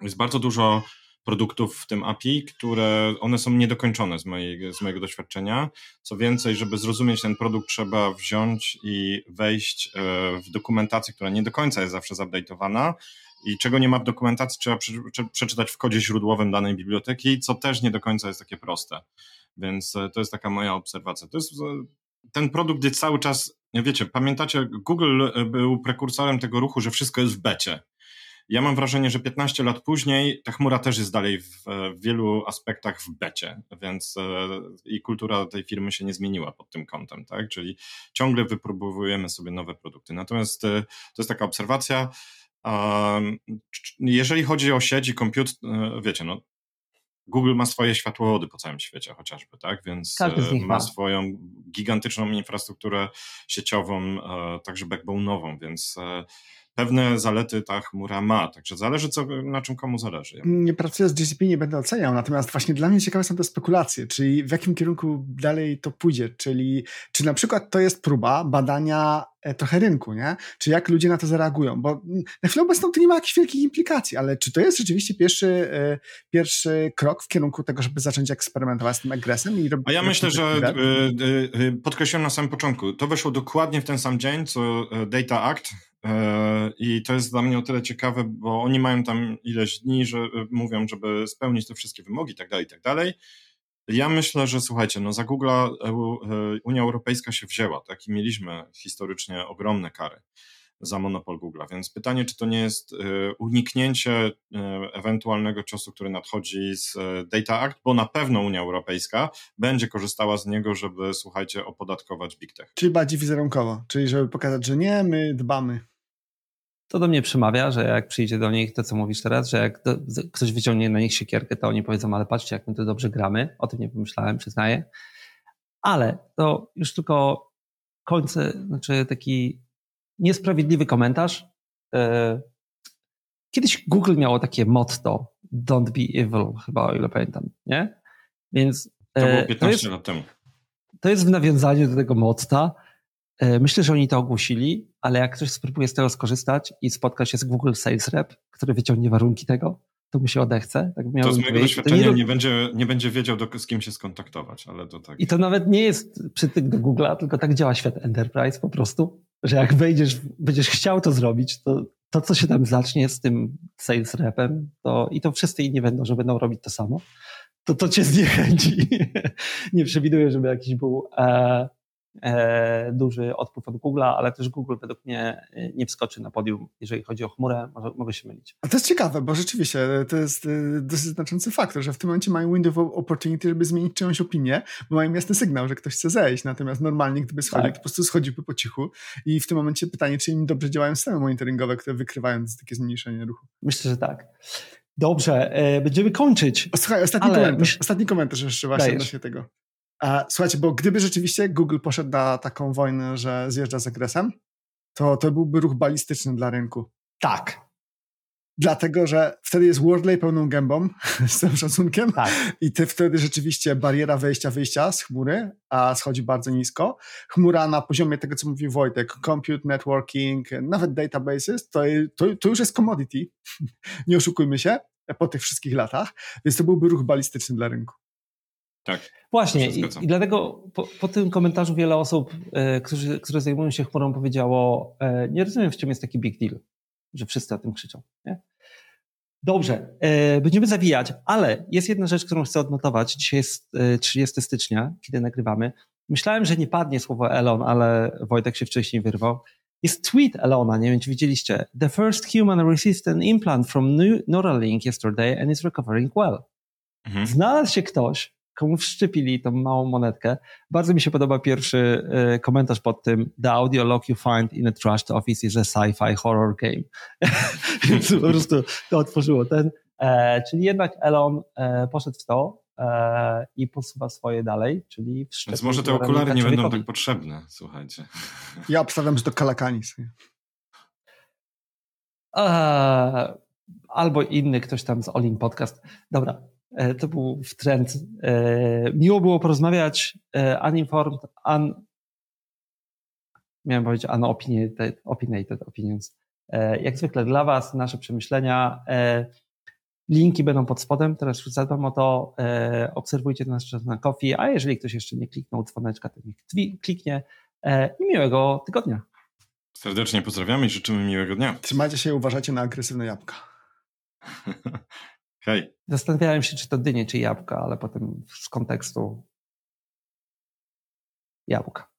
jest bardzo dużo produktów w tym API, które one są niedokończone z, mojej, z mojego doświadczenia. Co więcej, żeby zrozumieć ten produkt, trzeba wziąć i wejść e, w dokumentację, która nie do końca jest zawsze zupdate'owana i czego nie ma w dokumentacji, trzeba przeczytać w kodzie źródłowym danej biblioteki, co też nie do końca jest takie proste. Więc e, to jest taka moja obserwacja. To jest e, ten produkt jest cały czas, wiecie, pamiętacie, Google był prekursorem tego ruchu, że wszystko jest w becie. Ja mam wrażenie, że 15 lat później ta chmura też jest dalej w, w wielu aspektach w becie, więc e, i kultura tej firmy się nie zmieniła pod tym kątem, tak? Czyli ciągle wypróbowujemy sobie nowe produkty. Natomiast e, to jest taka obserwacja. Jeżeli chodzi o sieć i komput, e, wiecie, no, Google ma swoje światłowody po całym świecie chociażby, tak? Więc ma, ma swoją gigantyczną infrastrukturę sieciową, także backbone'ową, więc pewne zalety ta chmura ma, także zależy co, na czym komu zależy. Nie pracuję z GCP, nie będę oceniał, natomiast właśnie dla mnie ciekawe są te spekulacje, czyli w jakim kierunku dalej to pójdzie, czyli czy na przykład to jest próba badania e, trochę rynku, nie? Czy jak ludzie na to zareagują, bo na chwilę obecną to nie ma jakichś wielkich implikacji, ale czy to jest rzeczywiście pierwszy, e, pierwszy krok w kierunku tego, żeby zacząć eksperymentować z tym egresem? I robić A ja myślę, że e, podkreśliłem na samym początku, to weszło dokładnie w ten sam dzień, co Data Act, I to jest dla mnie o tyle ciekawe, bo oni mają tam ileś dni, że e, mówią, żeby spełnić te wszystkie wymogi i tak dalej, i tak dalej. Ja myślę, że słuchajcie, no za Google'a e, Unia Europejska się wzięła, tak? I mieliśmy historycznie ogromne kary za monopol Google'a, więc pytanie, czy to nie jest uniknięcie ewentualnego ciosu, który nadchodzi z Data Act, bo na pewno Unia Europejska będzie korzystała z niego, żeby, słuchajcie, opodatkować Big Tech. Czyli bardziej wizerunkowo, czyli żeby pokazać, że nie, my dbamy to do mnie przemawia, że jak przyjdzie do nich to, co mówisz teraz, że jak do, ktoś wyciągnie na nich siekierkę, to oni powiedzą, ale patrzcie, jak my to dobrze gramy. O tym nie pomyślałem, przyznaję. Ale to już tylko końce, znaczy taki niesprawiedliwy komentarz. E, kiedyś Google miało takie motto don't be evil, chyba o ile pamiętam, nie? Więc to było 15 to jest, lat temu. To jest w nawiązaniu do tego motta. E, myślę, że oni to ogłosili, ale jak ktoś spróbuje z tego skorzystać i spotka się z Google Sales Rep, który wyciągnie warunki tego, to mu się odechce. Tak to z mojego doświadczenia nie, nie, będzie, nie będzie wiedział, do, z kim się skontaktować, ale to tak. I to nawet nie jest przytyk do Google'a, tylko tak działa świat Enterprise po prostu, że jak wejdziesz, będziesz chciał to zrobić, to to, co się tam zacznie z tym sales repem, to i to wszyscy inni będą, że będą robić to samo, to to cię zniechęci. nie przewiduję, żeby jakiś był e, E, duży odpływ od Google'a, ale też Google według mnie e, nie wskoczy na podium, jeżeli chodzi o chmurę, może, mogę się mylić. A to jest ciekawe, bo rzeczywiście to jest e, dosyć znaczący faktor, że w tym momencie mają window of opportunity, żeby zmienić czyjąś opinię, bo mają jasny sygnał, że ktoś chce zejść, natomiast normalnie gdyby schodził, tak. to po prostu schodziłby po cichu i w tym momencie pytanie, czy im dobrze działają systemy monitoringowe, które wykrywają takie zmniejszenie ruchu. Myślę, że tak. Dobrze, będziemy kończyć. Słuchaj, ostatni komentarz, ostatni komentarz jeszcze właśnie Dajesz. odnośnie tego. Słuchajcie, bo gdyby rzeczywiście Google poszedł na taką wojnę, że zjeżdża z agresem, to to byłby ruch balistyczny dla rynku. Tak. Dlatego, że wtedy jest Wordlay pełną gębą, z tym szacunkiem. Tak. I ty wtedy rzeczywiście bariera wejścia, wyjścia z chmury, a schodzi bardzo nisko. Chmura na poziomie tego, co mówił Wojtek, compute, networking, nawet databases, to, to, to już jest commodity. Nie oszukujmy się po tych wszystkich latach. Więc to byłby ruch balistyczny dla rynku. Tak. Właśnie i, i, dlatego po, po, tym komentarzu wiele osób, e, którzy, które zajmują się chmurą powiedziało, e, nie rozumiem w czym jest taki big deal, że wszyscy o tym krzyczą. Nie? Dobrze, e, będziemy zawijać, ale jest jedna rzecz, którą chcę odnotować. Dzisiaj jest 30 stycznia, kiedy nagrywamy. Myślałem, że nie padnie słowo Elon, ale Wojtek się wcześniej wyrwał. Jest tweet Elona, nie wiem czy widzieliście. The first human resistant implant from Neuralink yesterday and is recovering well. Mhm. Znalazł się ktoś, komu wszczepili tą małą monetkę. Bardzo mi się podoba pierwszy e, komentarz pod tym The audio log you find in a trashed office is a sci-fi horror game. Więc po prostu to otworzyło ten. E, czyli jednak Elon e, poszedł w to e, i posuwa swoje dalej, czyli Więc może te okulary nie będą tak potrzebne, słuchajcie. Ja obstawiam, że to kalakanis. albo inny ktoś tam z Olin Podcast. Dobra, to był w trend. E, miło było porozmawiać. E, uninformed, un, miałem powiedzieć unopinionated, opinionated opinions. E, jak zwykle dla Was nasze przemyślenia. E, linki będą pod spodem, teraz już zadbam o to. E, obserwujcie nas na Coffee, a jeżeli ktoś jeszcze nie kliknął dzwoneczka, to niech kliknie. I miłego tygodnia. Serdecznie pozdrawiamy i życzymy miłego dnia. Trzymajcie się i uważajcie na agresywne jabłka. Hej. Zastanawiałem się, czy to dynie, czy jabłka, ale potem z kontekstu jabłka.